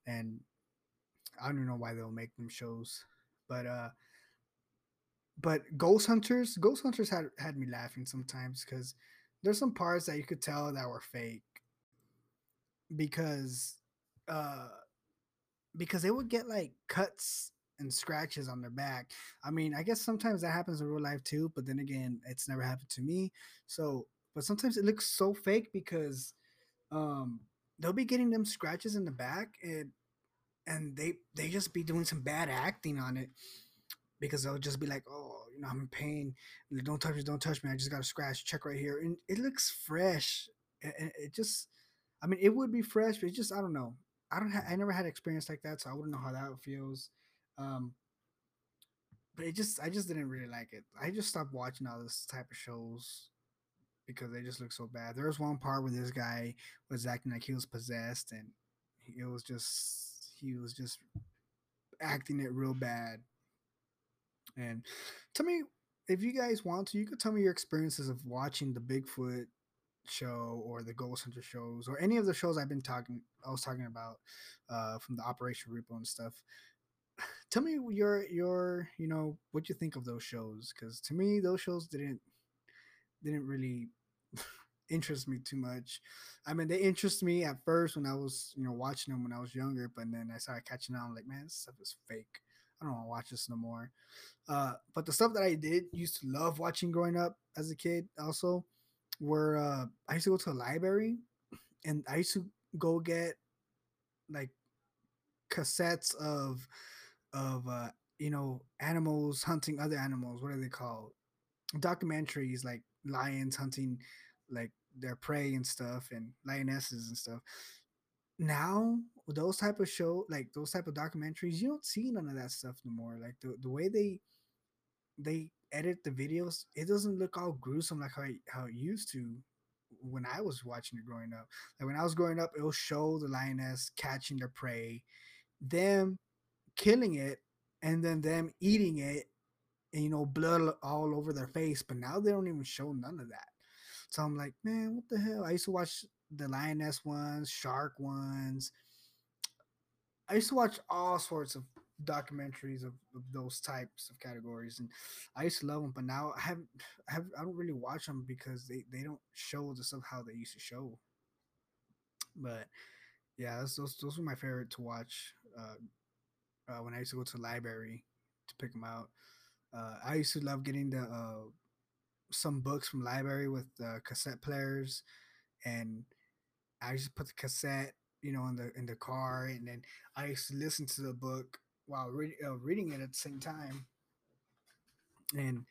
and I don't know why they'll make them shows. But uh, but Ghost Hunters, Ghost Hunters had had me laughing sometimes because there's some parts that you could tell that were fake because uh because they would get like cuts and scratches on their back. I mean, I guess sometimes that happens in real life too, but then again, it's never happened to me. So but sometimes it looks so fake because um they'll be getting them scratches in the back and and they they just be doing some bad acting on it because they'll just be like oh you know i'm in pain. Don't touch me don't touch me. I just got a scratch. Check right here. And it looks fresh. And it just i mean it would be fresh but it just i don't know i don't ha- i never had experience like that so i wouldn't know how that feels um but it just i just didn't really like it i just stopped watching all this type of shows because they just look so bad. There was one part where this guy was acting like he was possessed and it was just he was just acting it real bad. And tell me if you guys want to, you could tell me your experiences of watching the Bigfoot show or the Ghost Hunter shows or any of the shows I've been talking I was talking about uh, from the Operation Repo and stuff. Tell me your your you know what you think of those shows because to me those shows didn't didn't really interest me too much. I mean, they interest me at first when I was, you know, watching them when I was younger, but then I started catching on. like, man, this stuff is fake. I don't want to watch this no more. Uh, but the stuff that I did used to love watching growing up as a kid, also, were uh, I used to go to a library, and I used to go get like cassettes of of uh, you know animals hunting other animals. What are they called? Documentaries like lions hunting like their prey and stuff and lionesses and stuff now those type of show like those type of documentaries you don't see none of that stuff no more like the, the way they they edit the videos it doesn't look all gruesome like how it, how it used to when i was watching it growing up like when i was growing up it'll show the lioness catching their prey them killing it and then them eating it and you know blood all over their face but now they don't even show none of that so I'm like, man, what the hell? I used to watch the lioness ones, shark ones. I used to watch all sorts of documentaries of, of, those types of categories, and I used to love them. But now I have, I have, I don't really watch them because they they don't show the stuff how they used to show. But yeah, those those, were my favorite to watch uh, uh, when I used to go to the library to pick them out. Uh, I used to love getting the uh, some books from library with cassette players, and I used to put the cassette, you know, in the in the car, and then I used to listen to the book while re- uh, reading it at the same time. And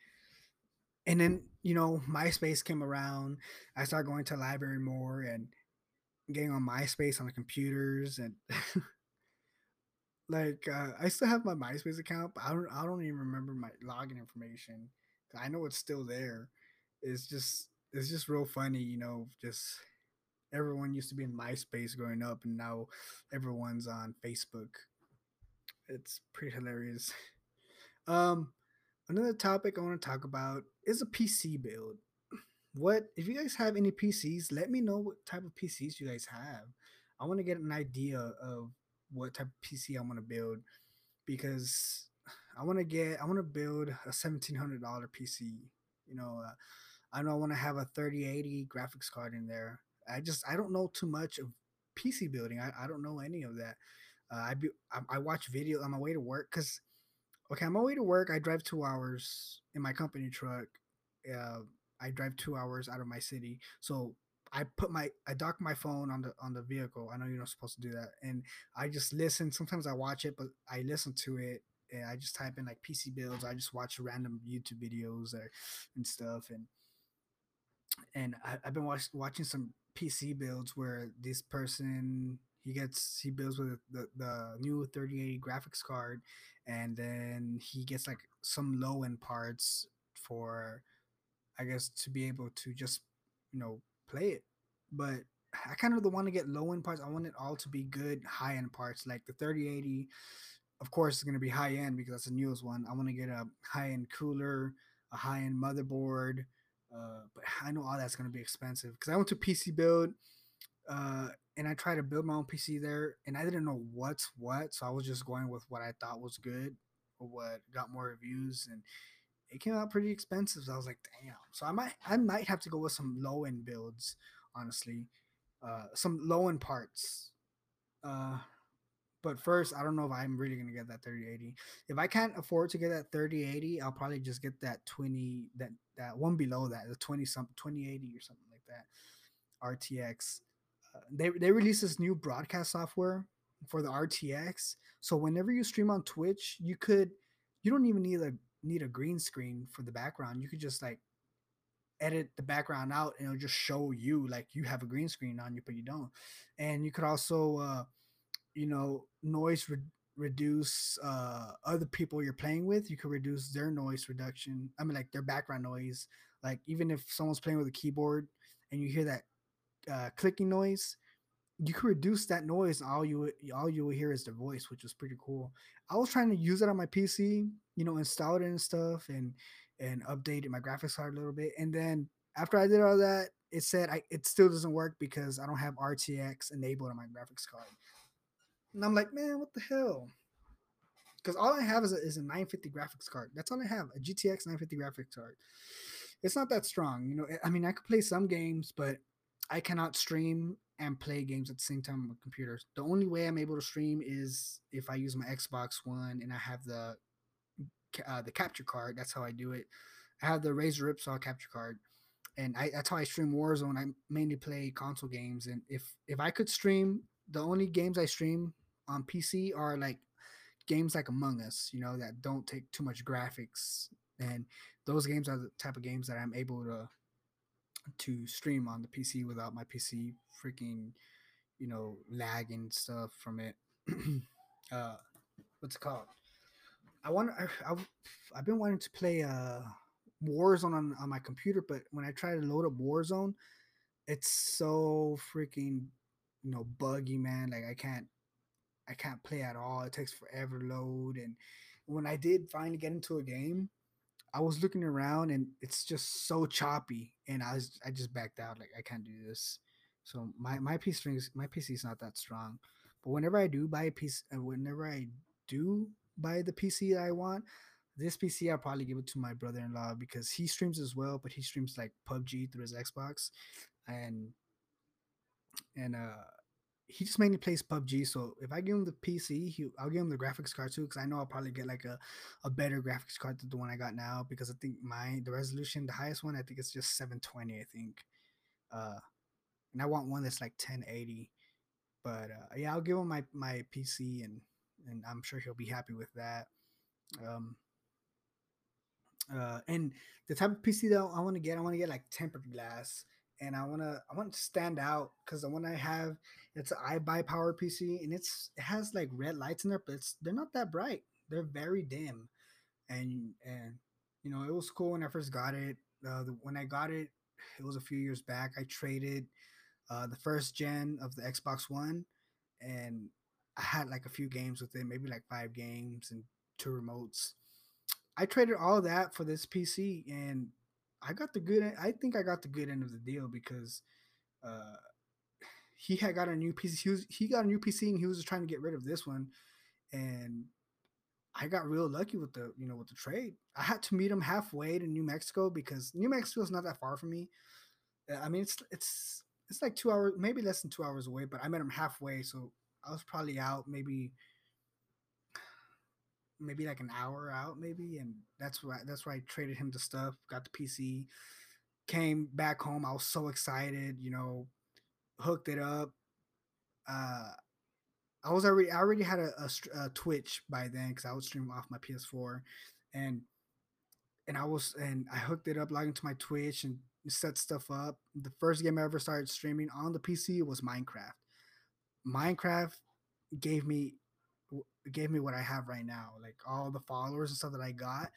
and then you know, MySpace came around. I started going to library more and getting on MySpace on the computers and. like uh, I still have my MySpace account, but I don't I don't even remember my login information. I know it's still there. It's just it's just real funny, you know, just everyone used to be in MySpace growing up and now everyone's on Facebook. It's pretty hilarious. Um another topic I want to talk about is a PC build. What if you guys have any PCs, let me know what type of PCs you guys have. I want to get an idea of what type of PC I want to build because I want to get, I want to build a seventeen hundred dollar PC. You know, uh, I know I want to have a thirty eighty graphics card in there. I just I don't know too much of PC building. I, I don't know any of that. Uh, I, be, I I watch video on my way to work because okay, I'm on my way to work, I drive two hours in my company truck. Uh, I drive two hours out of my city, so I put my I dock my phone on the on the vehicle. I know you're not supposed to do that, and I just listen. Sometimes I watch it, but I listen to it and I just type in like PC builds. I just watch random YouTube videos or and stuff, and and I, have been watch, watching some PC builds where this person he gets he builds with the, the new 3080 graphics card, and then he gets like some low end parts for, I guess, to be able to just you know play it, but I kind of don't want to get low end parts. I want it all to be good high end parts, like the 3080 of course, it's going to be high end because that's the newest one. I want to get a high end cooler, a high end motherboard, uh, but I know all that's going to be expensive because I went to PC build uh, and I tried to build my own PC there, and I didn't know what's what, so I was just going with what I thought was good or what got more reviews, and it came out pretty expensive. So I was like, damn. So I might I might have to go with some low end builds, honestly, uh, some low end parts. Uh, but first, I don't know if I'm really gonna get that 3080. If I can't afford to get that 3080, I'll probably just get that 20 that that one below that, the 20 something 2080 or something like that. RTX. They they released this new broadcast software for the RTX. So whenever you stream on Twitch, you could you don't even need a need a green screen for the background. You could just like edit the background out and it'll just show you like you have a green screen on you, but you don't. And you could also uh you know noise re- reduce uh, other people you're playing with you could reduce their noise reduction i mean like their background noise like even if someone's playing with a keyboard and you hear that uh, clicking noise you can reduce that noise all you all you will hear is the voice which was pretty cool. I was trying to use it on my pc you know install it and stuff and and updated my graphics card a little bit and then after i did all that it said I, it still doesn't work because i don't have rtx enabled on my graphics card. And i'm like man what the hell? Because all i have is a, is a 950 graphics card. That's all i have a gtx 950 graphics card. It's not that strong you know i mean i could play some games but i cannot stream and play games at the same time on my computer. The only way I'm able to stream is if I use my Xbox One and I have the uh, the capture card. That's how I do it. I have the Razer Ripsaw capture card, and I, that's how I stream Warzone. I mainly play console games, and if if I could stream, the only games I stream on PC are like games like Among Us, you know, that don't take too much graphics, and those games are the type of games that I'm able to to stream on the PC without my PC freaking, you know, lagging stuff from it. uh, what's it called? I want. I, I I've been wanting to play uh Warzone on on my computer, but when I try to load up Warzone, it's so freaking you know buggy, man. Like I can't I can't play at all. It takes forever to load. And when I did finally get into a game, I was looking around and it's just so choppy, and I was I just backed out. Like I can't do this. So my my PC strings my PC is not that strong, but whenever I do buy a piece, and whenever I do buy the PC I want, this PC I'll probably give it to my brother-in-law because he streams as well, but he streams like PUBG through his Xbox, and and uh he just mainly plays PUBG. So if I give him the PC, he, I'll give him the graphics card too, because I know I'll probably get like a, a better graphics card than the one I got now. Because I think my the resolution, the highest one, I think it's just 720. I think, uh, and I want one that's like 1080. But uh, yeah, I'll give him my my PC, and and I'm sure he'll be happy with that. Um, uh, and the type of PC that I want to get, I want to get like tempered glass and I wanna I want to stand out because the one I have it's an iBUYPOWER PC and it's it has like red lights in there, but it's they're not that bright. They're very dim, and and you know it was cool when I first got it. Uh, the, when I got it, it was a few years back. I traded uh, the first gen of the Xbox One, and I had like a few games with it, maybe like five games and two remotes. I traded all that for this PC, and I got the good. I think I got the good end of the deal because uh, he had got a new PC. He was he got a new PC and he was trying to get rid of this one, and I got real lucky with the you know with the trade. I had to meet him halfway to New Mexico because New Mexico is not that far from me. Uh, I mean it's it's it's like two hours, maybe less than two hours away. But I met him halfway, so I was probably out maybe maybe like an hour out, maybe, and that's why that's why I traded him the stuff, got the PC, came back home. I was so excited, you know, hooked it up. Uh, I was already I already had a, a, a Twitch by then because I was streaming off my PS4, and and I was and I hooked it up, logged into my Twitch and set stuff up. The first game I ever started streaming on the PC was Minecraft. Minecraft gave me gave me what I have right now, like all the followers and stuff that I got.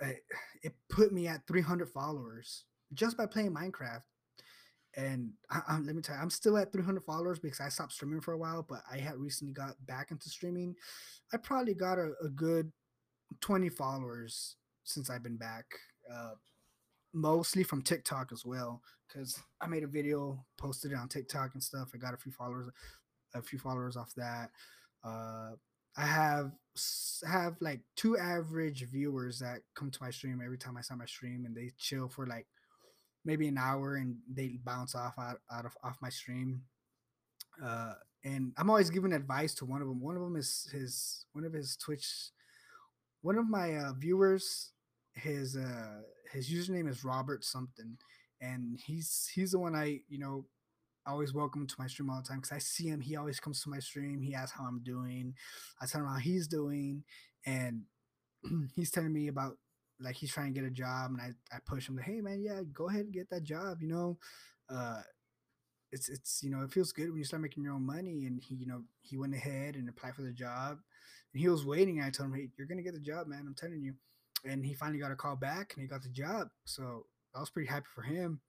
It, it put me at 300 followers just by playing Minecraft. And I, I, let me tell you, I'm still at 300 followers because I stopped streaming for a while, but I had recently got back into streaming. I probably got a, a good 20 followers since I've been back. Uh, mostly from TikTok as well, because I made a video, posted it on TikTok and stuff. I got a few followers, a few followers off that. Uh, I have have like two average viewers that come to my stream every time I start my stream, and they chill for like maybe an hour, and they bounce off out, out of off my stream. Uh, and I'm always giving advice to one of them. One of them is his one of his Twitch. One of my uh, viewers, his uh, his username is Robert something, and he's he's the one I you know always welcome to my stream all the time because I see him. He always comes to my stream. He asks how I'm doing. I tell him how he's doing, and he's telling me about like he's trying to get a job, and I, I push him to, hey man, yeah, go ahead and get that job. You know, uh, it's it's you know it feels good when you start making your own money. And he you know he went ahead and applied for the job, and he was waiting. I told him, hey, you're gonna get the job, man. I'm telling you. And he finally got a call back, and he got the job. So I was pretty happy for him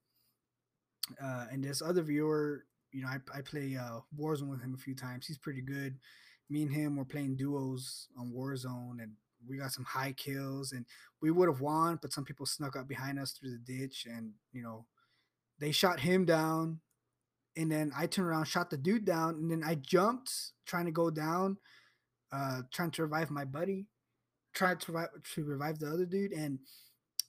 uh, and this other viewer, you know, I, I play uh, Warzone with him a few times. He's pretty good. Me and him were playing duos on Warzone, and we got some high kills, and we would have won, but some people snuck up behind us through the ditch, and you know, they shot him down, and then I turned around, shot the dude down, and then I jumped trying to go down, uh, trying to revive my buddy, tried to revive, to revive the other dude, and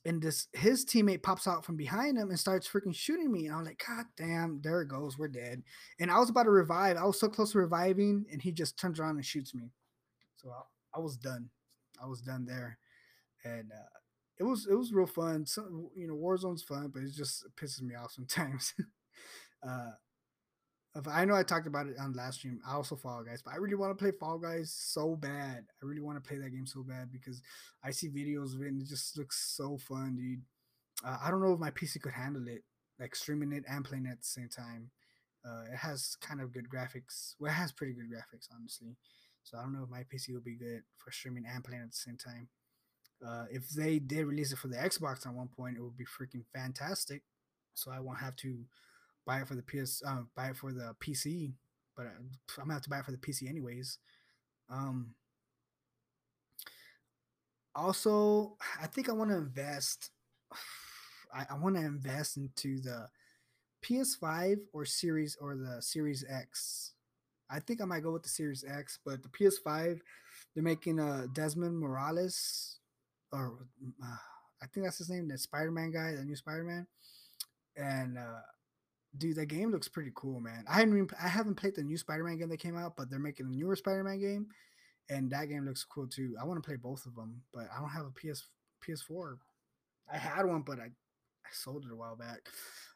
and this his teammate pops out from behind him and starts freaking shooting me. And I'm like, God damn, there it goes, we're dead. And I was about to revive. I was so close to reviving, and he just turns around and shoots me. So I, I was done. I was done there, and uh, it was it was real fun. So you know, Warzone's fun, but it just pisses me off sometimes. uh, I know I talked about it on last stream, I also Fall Guys, but I really want to play Fall Guys so bad. I really want to play that game so bad because I see videos of it and it just looks so fun, dude. Uh, I don't know if my PC could handle it, like streaming it and playing it at the same time. Uh, it has kind of good graphics. Well, it has pretty good graphics, honestly. So I don't know if my PC will be good for streaming and playing at the same time. Uh, if they did release it for the Xbox at one point, it would be freaking fantastic. So I won't have to buy it for the PS, uh, buy it for the PC. But uh, I'm gonna have to buy it for the PC anyways. Um, also, I think I want to invest. I, I want to invest into the PS5 or Series or the Series X. I think I might go with the Series X, but the PS5, they're making a uh, Desmond Morales, or uh, I think that's his name, the Spider-Man guy, the new Spider-Man, and uh, dude, that game looks pretty cool, man. I haven't even, I haven't played the new Spider-Man game that came out, but they're making a newer Spider-Man game, and that game looks cool too. I want to play both of them, but I don't have a PS PS4. I had one, but I I sold it a while back.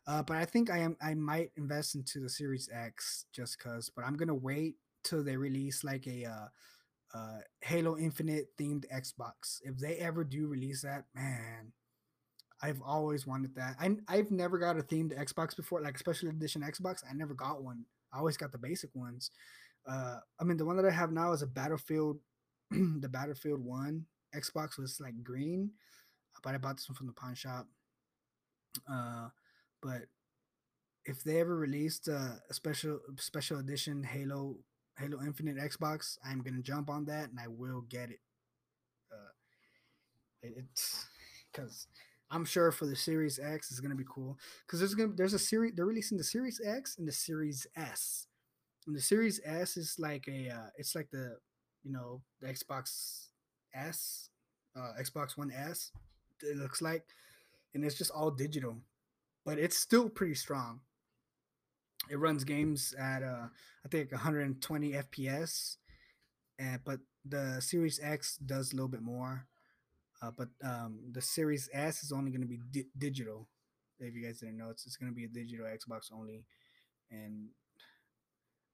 Uh, but I think I am I might invest into the Series X just cause. But I'm gonna wait till they release like a uh, uh, Halo Infinite themed Xbox. If they ever do release that, man, I've always wanted that. I I've never got a themed Xbox before, like special edition Xbox. I never got one. I always got the basic ones. Uh, I mean, the one that I have now is a Battlefield, the Battlefield One Xbox was like green, but I bought this one from the pawn shop. Uh, but if they ever released a, special special edition Halo Halo Infinite Xbox, I'm gonna jump on that and I will get it. Uh, it it's because I'm sure for the Series X is gonna be cool because there's gonna there's a series they're releasing the Series X and the Series S. And the Series S is like a uh, it's like the you know the Xbox S, uh, Xbox One S. It looks like and it's just all digital, but it's still pretty strong. It runs games at uh, I think 120 FPS, and but the Series X does a little bit more. Uh, but um, the Series S is only going to be di- digital. If you guys didn't know, it's, it's going to be a digital Xbox only. And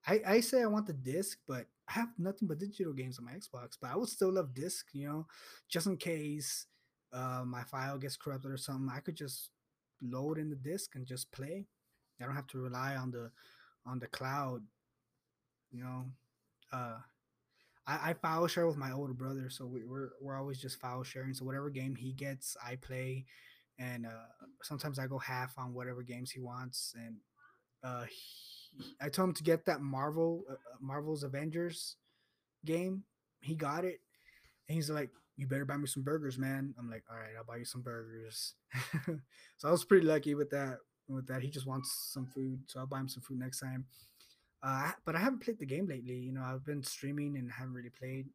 I, I say I want the disc, but I have nothing but digital games on my Xbox. But I would still love disc, you know, just in case uh, my file gets corrupted or something, I could just load in the disk and just play. I don't have to rely on the on the cloud. You know, uh, I, I file share with my older brother, so we, we're we're always just file sharing. So whatever game he gets, I play, and uh, sometimes I go half on whatever games he wants. And uh, he, I told him to get that Marvel uh, uh Marvel's Avengers game. He got it, and he's like, you better buy me some burgers, man. I'm like, all right, I'll buy you some burgers. so I was pretty lucky with that. With that, he just wants some food, so I'll buy him some food next time. Uh, but I haven't played the game lately. You know, I've been streaming and haven't really played.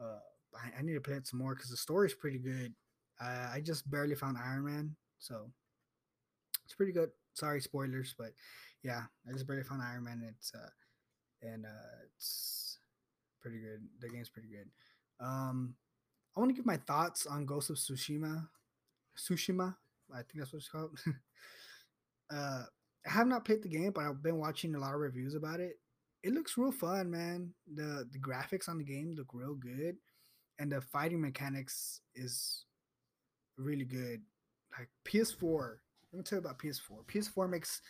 Uh, I, I need to play it some more because the story's pretty good. Uh, I just barely found Iron Man, so it's pretty good. Sorry, spoilers, but yeah, I just barely found Iron Man. It's uh, and uh, it's pretty good. The game's pretty good. Um, I want to give my thoughts on Ghost of Tsushima. Tsushima, I think that's what it's called. uh, I have not played the game, but I've been watching a lot of reviews about it. It looks real fun, man. the The graphics on the game look real good, and the fighting mechanics is really good. Like PS4, let me tell you about PS4. PS4 makes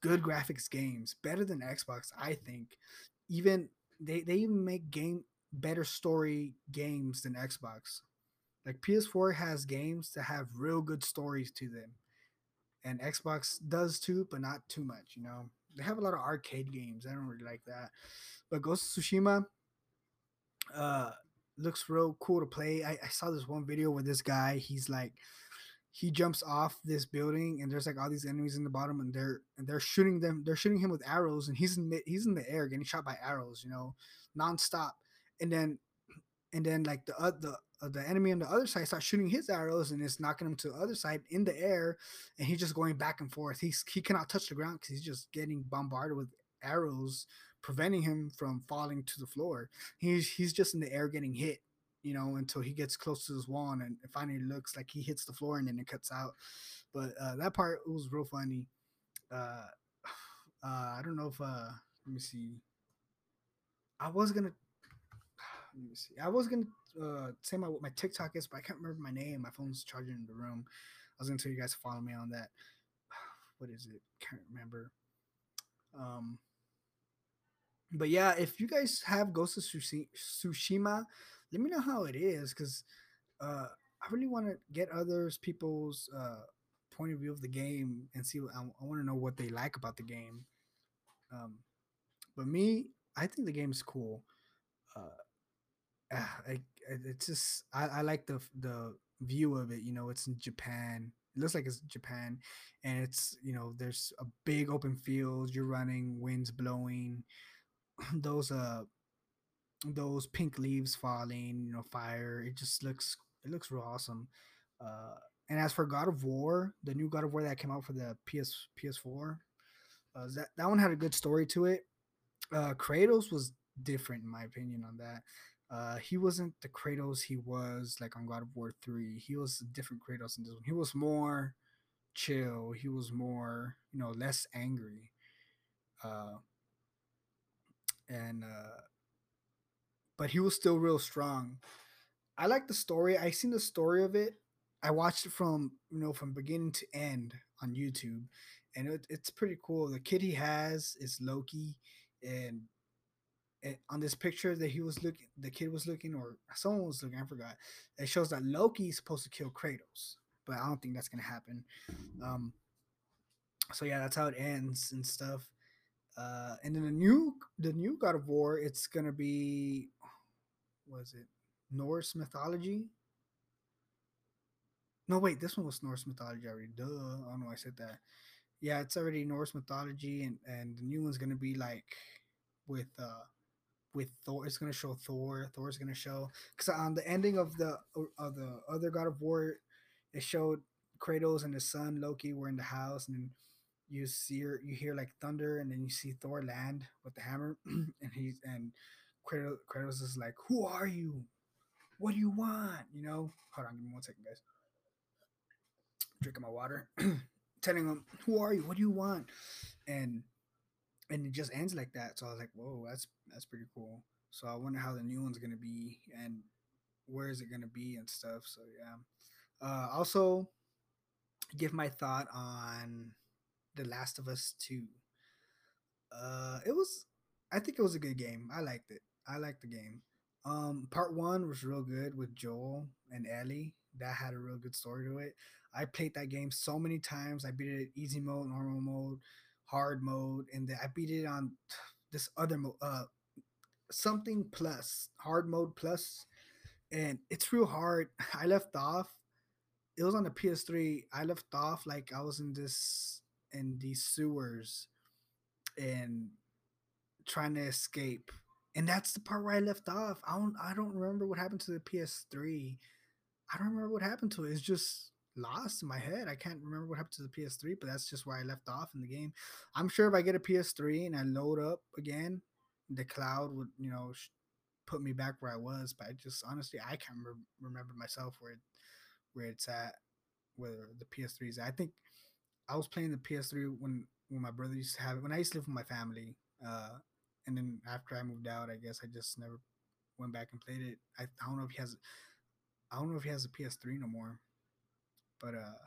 good graphics games, better than Xbox, I think. Even they they even make game better story games than Xbox. Like PS4 has games that have real good stories to them. And Xbox does too, but not too much, you know. they have a lot of arcade games. I don't really like that. But Ghost of Tsushima uh looks real cool to play. I, I saw this one video where this guy, he's like he jumps off this building and there's like all these enemies in the bottom and they're and they're shooting them they're shooting him with arrows and he's in he's in the air getting shot by arrows you know nonstop and then and then like the uh, the uh, the enemy on the other side starts shooting his arrows and it's knocking him to the other side in the air and he's just going back and forth he's he cannot touch the ground because he's just getting bombarded with arrows preventing him from falling to the floor he's he's just in the air getting hit you know, until he gets close to his wand and it finally looks like he hits the floor and then it cuts out. But uh, that part was real funny. Uh, uh, I don't know if uh, let me see. I was gonna let me see. I was gonna uh, say my what my TikTok is, but I can't remember my name. My phone's charging in the room. I was gonna tell you guys to follow me on that. What is it? Can't remember. Um, but yeah, if you guys have Ghost of Tsushima, let me know how it is because uh, I really want to get others people's uh, point of view of the game and see. I, I want to know what they like about the game. Um, but me, I think the game is cool. Uh, I, it's just I, I like the the view of it. You know, it's in Japan. It looks like it's Japan, and it's you know there's a big open field. You're running, winds blowing those uh those pink leaves falling, you know, fire. It just looks it looks real awesome. Uh, and as for God of War, the new God of War that came out for the PS PS4, uh, that that one had a good story to it. Uh, Kratos was different in my opinion on that. Uh, he wasn't the Kratos he was like on God of War three. He was a different Kratos in this one. He was more chill. He was more you know less angry. Uh, and uh, but he was still real strong. I like the story. I seen the story of it. I watched it from you know from beginning to end on YouTube, and it, it's pretty cool. The kid he has is Loki, and, on this picture that he was looking, the kid was looking, or someone was looking. I forgot. It shows that Loki is supposed to kill Kratos, but I don't think that's gonna happen. Um, so yeah, that's how it ends and stuff. Uh, and then the new the new God of War, it's gonna be was it Norse mythology? No, wait, this one was Norse mythology already. Duh, I don't know why I said that. Yeah, it's already Norse mythology, and and the new one's gonna be like with uh with Thor. It's gonna show Thor. Thor's gonna show because on the ending of the of the other God of War, it showed Kratos and his son Loki were in the house, and you see you hear like thunder and then you see Thor land with the hammer and he's and Kratos, Kratos is like, "Who are you? What do you want?" You know. Hold on, give me one second, guys. Drinking my water, telling him, "Who are you? What do you want?" And and it just ends like that. So I was like, "Whoa, that's that's pretty cool." So I wonder how the new one's gonna be and where is it gonna be and stuff. So yeah. Uh, also, give my thought on the Last of Us 2. Uh it was I think it was a good game. I liked it. I liked the game. Um part 1 was real good with Joel and Ellie. That had a real good story to it. I played that game so many times. I beat it easy mode, normal mode, hard mode, and then I beat it on this other uh something plus, hard mode plus and it's real hard. I left off it was on the PS3. I left off like I was in this in these sewers and trying to escape. And that's the part where I left off. I don't I don't remember what happened to the PS3. I don't remember what happened to it. It's just lost in my head. I can't remember what happened to the PS3, but that's just where I left off in the game. I'm sure if I get a PS3 and I load up again, the cloud would, you know, put me back where I was. But I just honestly, I can't remember, remember myself where where it's at, where the PS3 is. I think I was playing the PS3 when when my brother used to have it. When I used to live with my family, uh, and then after I moved out, I guess I just never went back and played it. I, I don't know if he has, I don't know if he has a PS3 no more. But uh,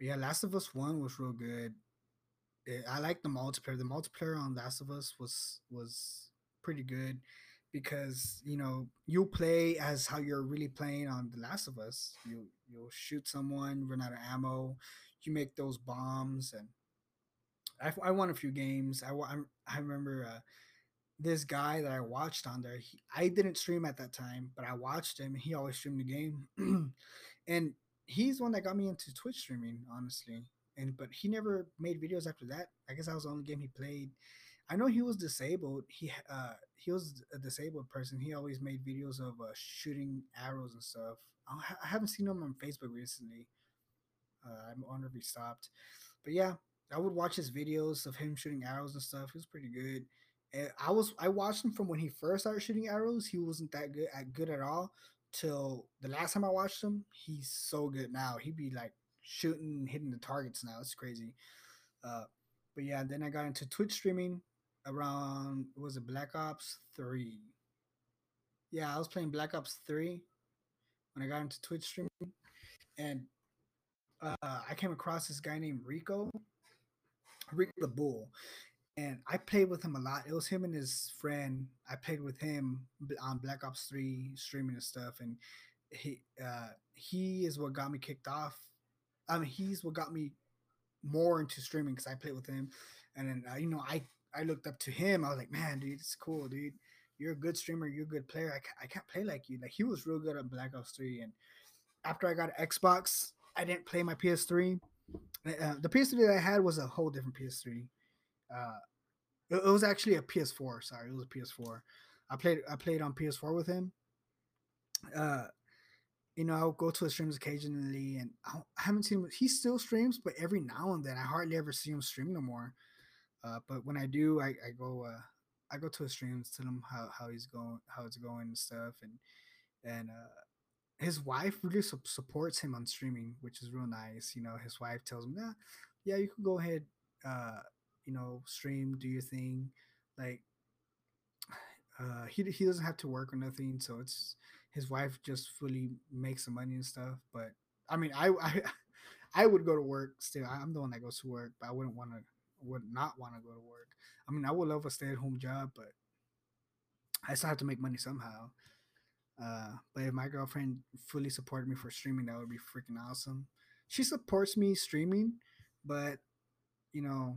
yeah, Last of Us One was real good. It, I like the multiplayer. The multiplayer on Last of Us was was pretty good because you know you play as how you're really playing on The Last of Us. You you'll shoot someone, run out of ammo, you make those bombs, and I, I won a few games. I I, I remember uh, this guy that I watched on there. He, I didn't stream at that time, but I watched him. He always streamed the game, and he's one that got me into Twitch streaming, honestly. And but he never made videos after that. I guess that was the only game he played. I know he was disabled. He uh he was a disabled person. He always made videos of uh, shooting arrows and stuff. I haven't seen him on Facebook recently. Uh, I wonder if he stopped. But yeah, I would watch his videos of him shooting arrows and stuff. He was pretty good. And I was I watched him from when he first started shooting arrows. He wasn't that good at good at all till the last time I watched him. He's so good now. He'd be like shooting, hitting the targets now. It's crazy. Uh, but yeah, then I got into Twitch streaming around was it Black Ops Three? Yeah, I was playing Black Ops Three when I got into Twitch streaming, and uh, I came across this guy named Rico, Rico the Bull, and I played with him a lot. It was him and his friend. I played with him on Black Ops Three streaming and stuff, and he uh, he is what got me kicked off. I mean, he's what got me more into streaming because I played with him, and then uh, you know I I looked up to him. I was like, man, dude, it's cool, dude. You're a good streamer. You're a good player. I can't, I can't play like you. Like he was real good at Black Ops Three, and after I got Xbox, I didn't play my PS3. Uh, the PS3 that I had was a whole different PS3. Uh, it, it, was actually a PS4. Sorry, it was a PS4. I played I played on PS4 with him. Uh, you know, I'll go to his streams occasionally, and I, I haven't seen him. He still streams, but every now and then, I hardly ever see him stream no more. Uh, but when I do, I, I go uh, I go to his streams, tell him how, how he's going, how it's going and stuff, and and uh, his wife really su- supports him on streaming, which is real nice. You know, his wife tells him, "Yeah, yeah, you can go ahead, uh, you know, stream, do your thing." Like, uh, he he doesn't have to work or nothing, so it's his wife just fully makes the money and stuff. But I mean, I I I would go to work still. I'm the one that goes to work, but I wouldn't want to would not want to go to work. I mean, I would love a stay at home job, but I still have to make money somehow. Uh, but if my girlfriend fully supported me for streaming, that would be freaking awesome. She supports me streaming, but you know,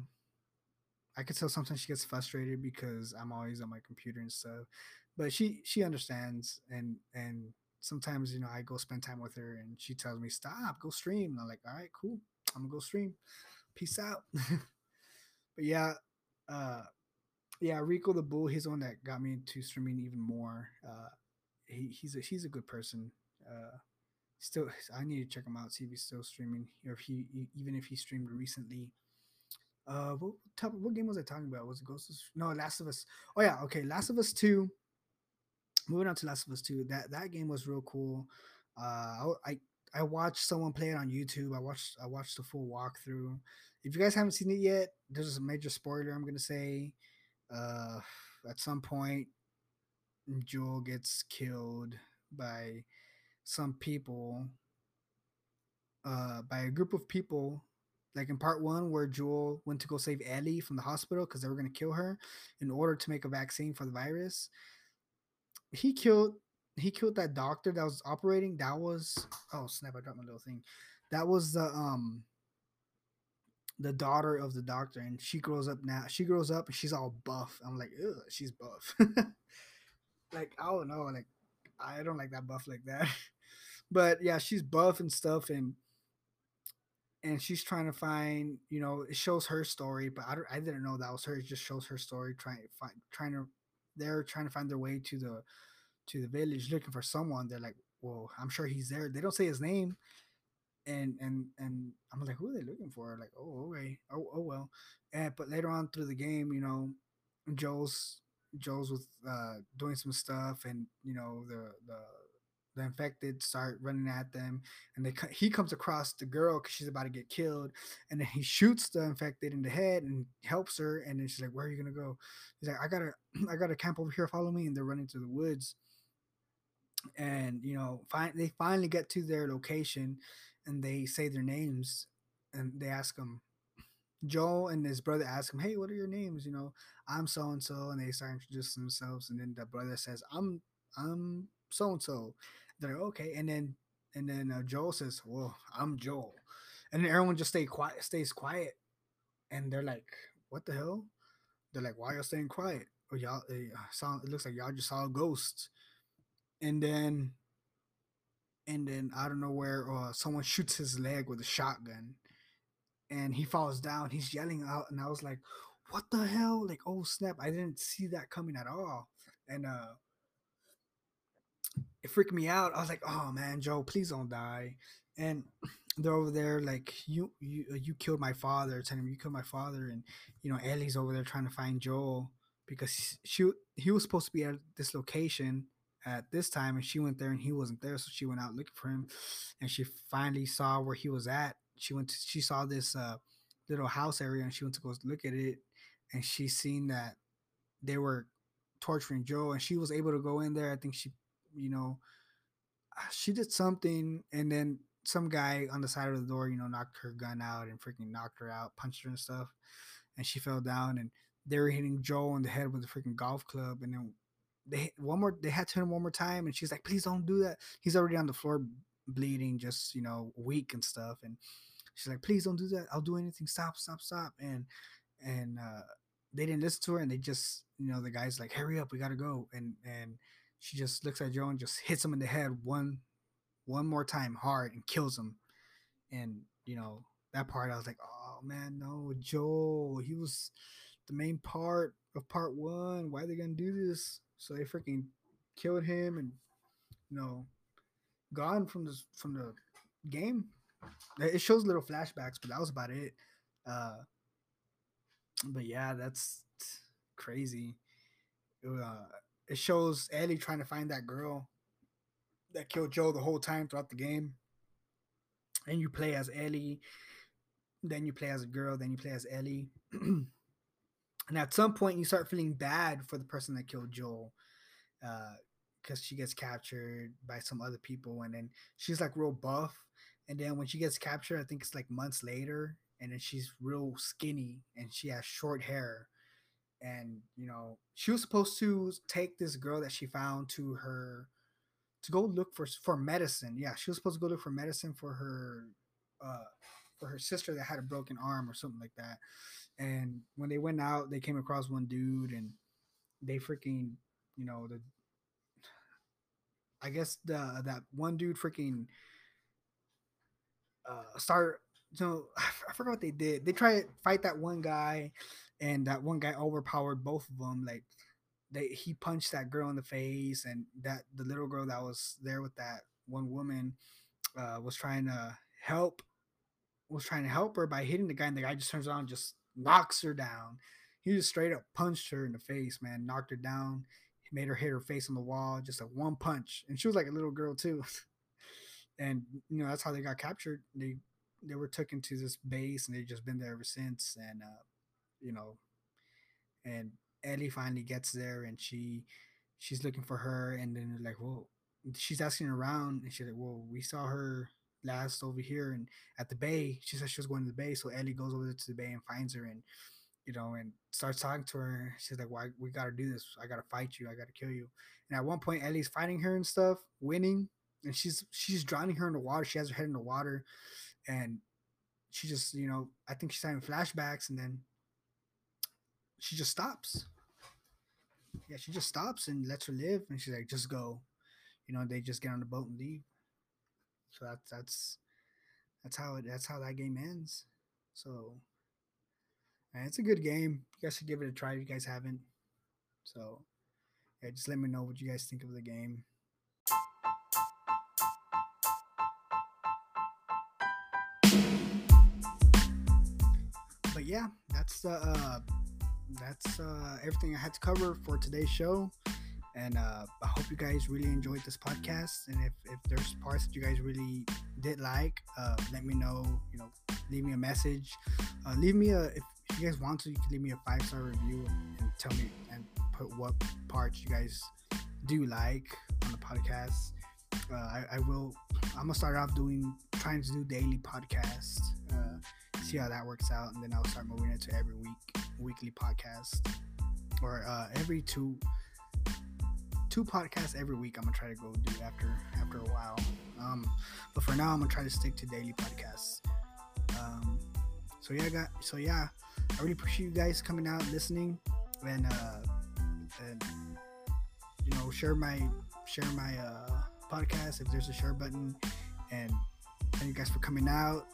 I could tell sometimes she gets frustrated because I'm always on my computer and stuff. But she she understands and and sometimes you know I go spend time with her and she tells me stop, go stream. And I'm like, all right, cool, I'm gonna go stream. Peace out. but yeah, uh, yeah, Rico the Bull, he's the one that got me into streaming even more. Uh, he, he's a he's a good person. Uh, still, I need to check him out, see if he's still streaming, or if he even if he streamed recently. Uh, what type, what game was I talking about? Was it Ghost? Of, no, Last of Us. Oh yeah, okay, Last of Us Two. Moving on to Last of Us Two. That that game was real cool. Uh, I I watched someone play it on YouTube. I watched I watched the full walkthrough. If you guys haven't seen it yet, there's a major spoiler I'm gonna say. Uh, at some point, Joel gets killed by some people, uh, by a group of people. Like in part one, where Joel went to go save Ellie from the hospital because they were gonna kill her in order to make a vaccine for the virus. He killed he killed that doctor that was operating. That was oh snap! I dropped my little thing. That was the um the daughter of the doctor, and she grows up now. She grows up and she's all buff. I'm like, Ugh, she's buff. like I don't know, like I don't like that buff like that. but yeah, she's buff and stuff, and and she's trying to find, you know, it shows her story, but I I didn't know that was her. It just shows her story, trying find, trying to, they're trying to find their way to the to the village looking for someone. They're like, well, I'm sure he's there. They don't say his name. And and and I'm like, who are they looking for? Like, oh, okay, oh, oh well. And but later on through the game, you know, Joel's Joel's with uh, doing some stuff, and you know the the the infected start running at them, and they he comes across the girl because she's about to get killed, and then he shoots the infected in the head and helps her, and then she's like, "Where are you gonna go?" He's like, "I gotta I gotta camp over here. Follow me." And they're running through the woods, and you know, find they finally get to their location, and they say their names, and they ask them. Joel and his brother ask him, "Hey, what are your names?" You know, I'm so and so, and they start introducing themselves, and then the brother says, "I'm I'm so and so." They're like, okay, and then and then uh, Joel says, "Well, I'm Joel," and then everyone just stay quiet, stays quiet, and they're like, what the hell? They're like, why y'all staying quiet? Or y'all, it, saw, it looks like y'all just saw a ghost. And then, and then out of nowhere, uh, someone shoots his leg with a shotgun, and he falls down. He's yelling out, and I was like, what the hell? Like, oh snap! I didn't see that coming at all. And uh, it freaked me out. I was like, "Oh man, Joe, please don't die." And they're over there like, "You, you, uh, you killed my father." Telling him, "You killed my father," and you know, Ellie's over there trying to find Joel because she he was supposed to be at this location at this time, and she went there and he wasn't there, so she went out looking for him, and she finally saw where he was at. She went to she saw this uh, little house area, and she went to go look at it, and she seen that they were torturing Joe, and she was able to go in there. I think she you know, ah, she did something, and then some guy on the side of the door, you know, knocked her gun out and freaking knocked her out, punched her and stuff, and she fell down. And they were hitting Joe in the head with a freaking golf club, and then they one more, they had to hit him one more time, and she's like, "Please don't do that." He's already on the floor, bleeding, just you know, weak and stuff, and she's like, "Please don't do that. I'll do anything. Stop, stop, stop." And and uh, they didn't listen to her, and they just, you know, the guy's like, "Hurry up, we gotta go," and and she just looks at Joe and just hits him in the head one one more time hard and kills him. And you know, that part I was like, oh man, no, Joe, he was the main part of part one. Why are they gonna do this? So they freaking killed him and you know gone from the from the game. It shows little flashbacks, but that was about it. Uh, but yeah, that's crazy. Uh, it shows Ellie trying to find that girl that killed Joe the whole time throughout the game. And you play as Ellie, then you play as a girl, then you play as Ellie. and at some point, you start feeling bad for the person that killed Joel. Because uh, she gets captured by some other people, and then she's like real buff. And then when she gets captured, I think it's like months later, and then she's real skinny and she has short hair and you know she was supposed to take this girl that she found to her to go look for for medicine. Yeah, she was supposed to go look for medicine for her uh for her sister that had a broken arm or something like that. And when they went out, they came across one dude and they freaking, you know, the I guess the that one dude freaking uh start so I forgot what they did. They tried to fight that one guy and that one guy overpowered both of them. Like they he punched that girl in the face, and that the little girl that was there with that one woman uh, was trying to help was trying to help her by hitting the guy, and the guy just turns around and just knocks her down. He just straight up punched her in the face, man, knocked her down. He made her hit her face on the wall, just a one punch, and she was like a little girl too. and you know that's how they got captured. They they were taken to this base, and they've just been there ever since. And uh, you know, and Ellie finally gets there and she she's looking for her and then like, well, she's asking around and she's like, well, we saw her last over here and at the bay. She said she was going to the bay, so Ellie goes over to the bay and finds her and you know and starts talking to her. She's like, "Why we gotta do this? I gotta fight you. I gotta kill you." And at one point, Ellie's fighting her and stuff, winning, and she's she's drowning her in the water. She has her head in the water, and she just you know I think she's having flashbacks, and then she just stops. Yeah, she just stops and lets her live, and she's like, "Just go," you know. They just get on the boat and leave. So that's that's that's how it that's how that game ends. So, man, it's a good game. You guys should give it a try if you guys haven't. So, yeah, just let me know what you guys think of the game. But yeah, that's the uh, that's uh, everything I had to cover for today's show. And uh, I hope you guys really enjoyed this podcast. And if, if there's parts that you guys really did like, uh, let me know. You know, leave me a message. Uh, leave me a if you guys want to, you can leave me a five star review and, and tell me and put what parts you guys do like on the podcast. Uh, I, I, will. I'm gonna start off doing trying to do daily podcasts. Uh, see how that works out, and then I'll start moving it to every week weekly podcast or uh, every two two podcasts every week. I'm gonna try to go do it after after a while. Um, but for now, I'm gonna try to stick to daily podcasts. Um, so yeah, got so yeah. I really appreciate you guys coming out listening, and uh, and you know share my share my uh, podcast if there's a share button, and thank you guys for coming out.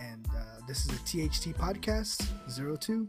And uh, this is a THT podcast zero two.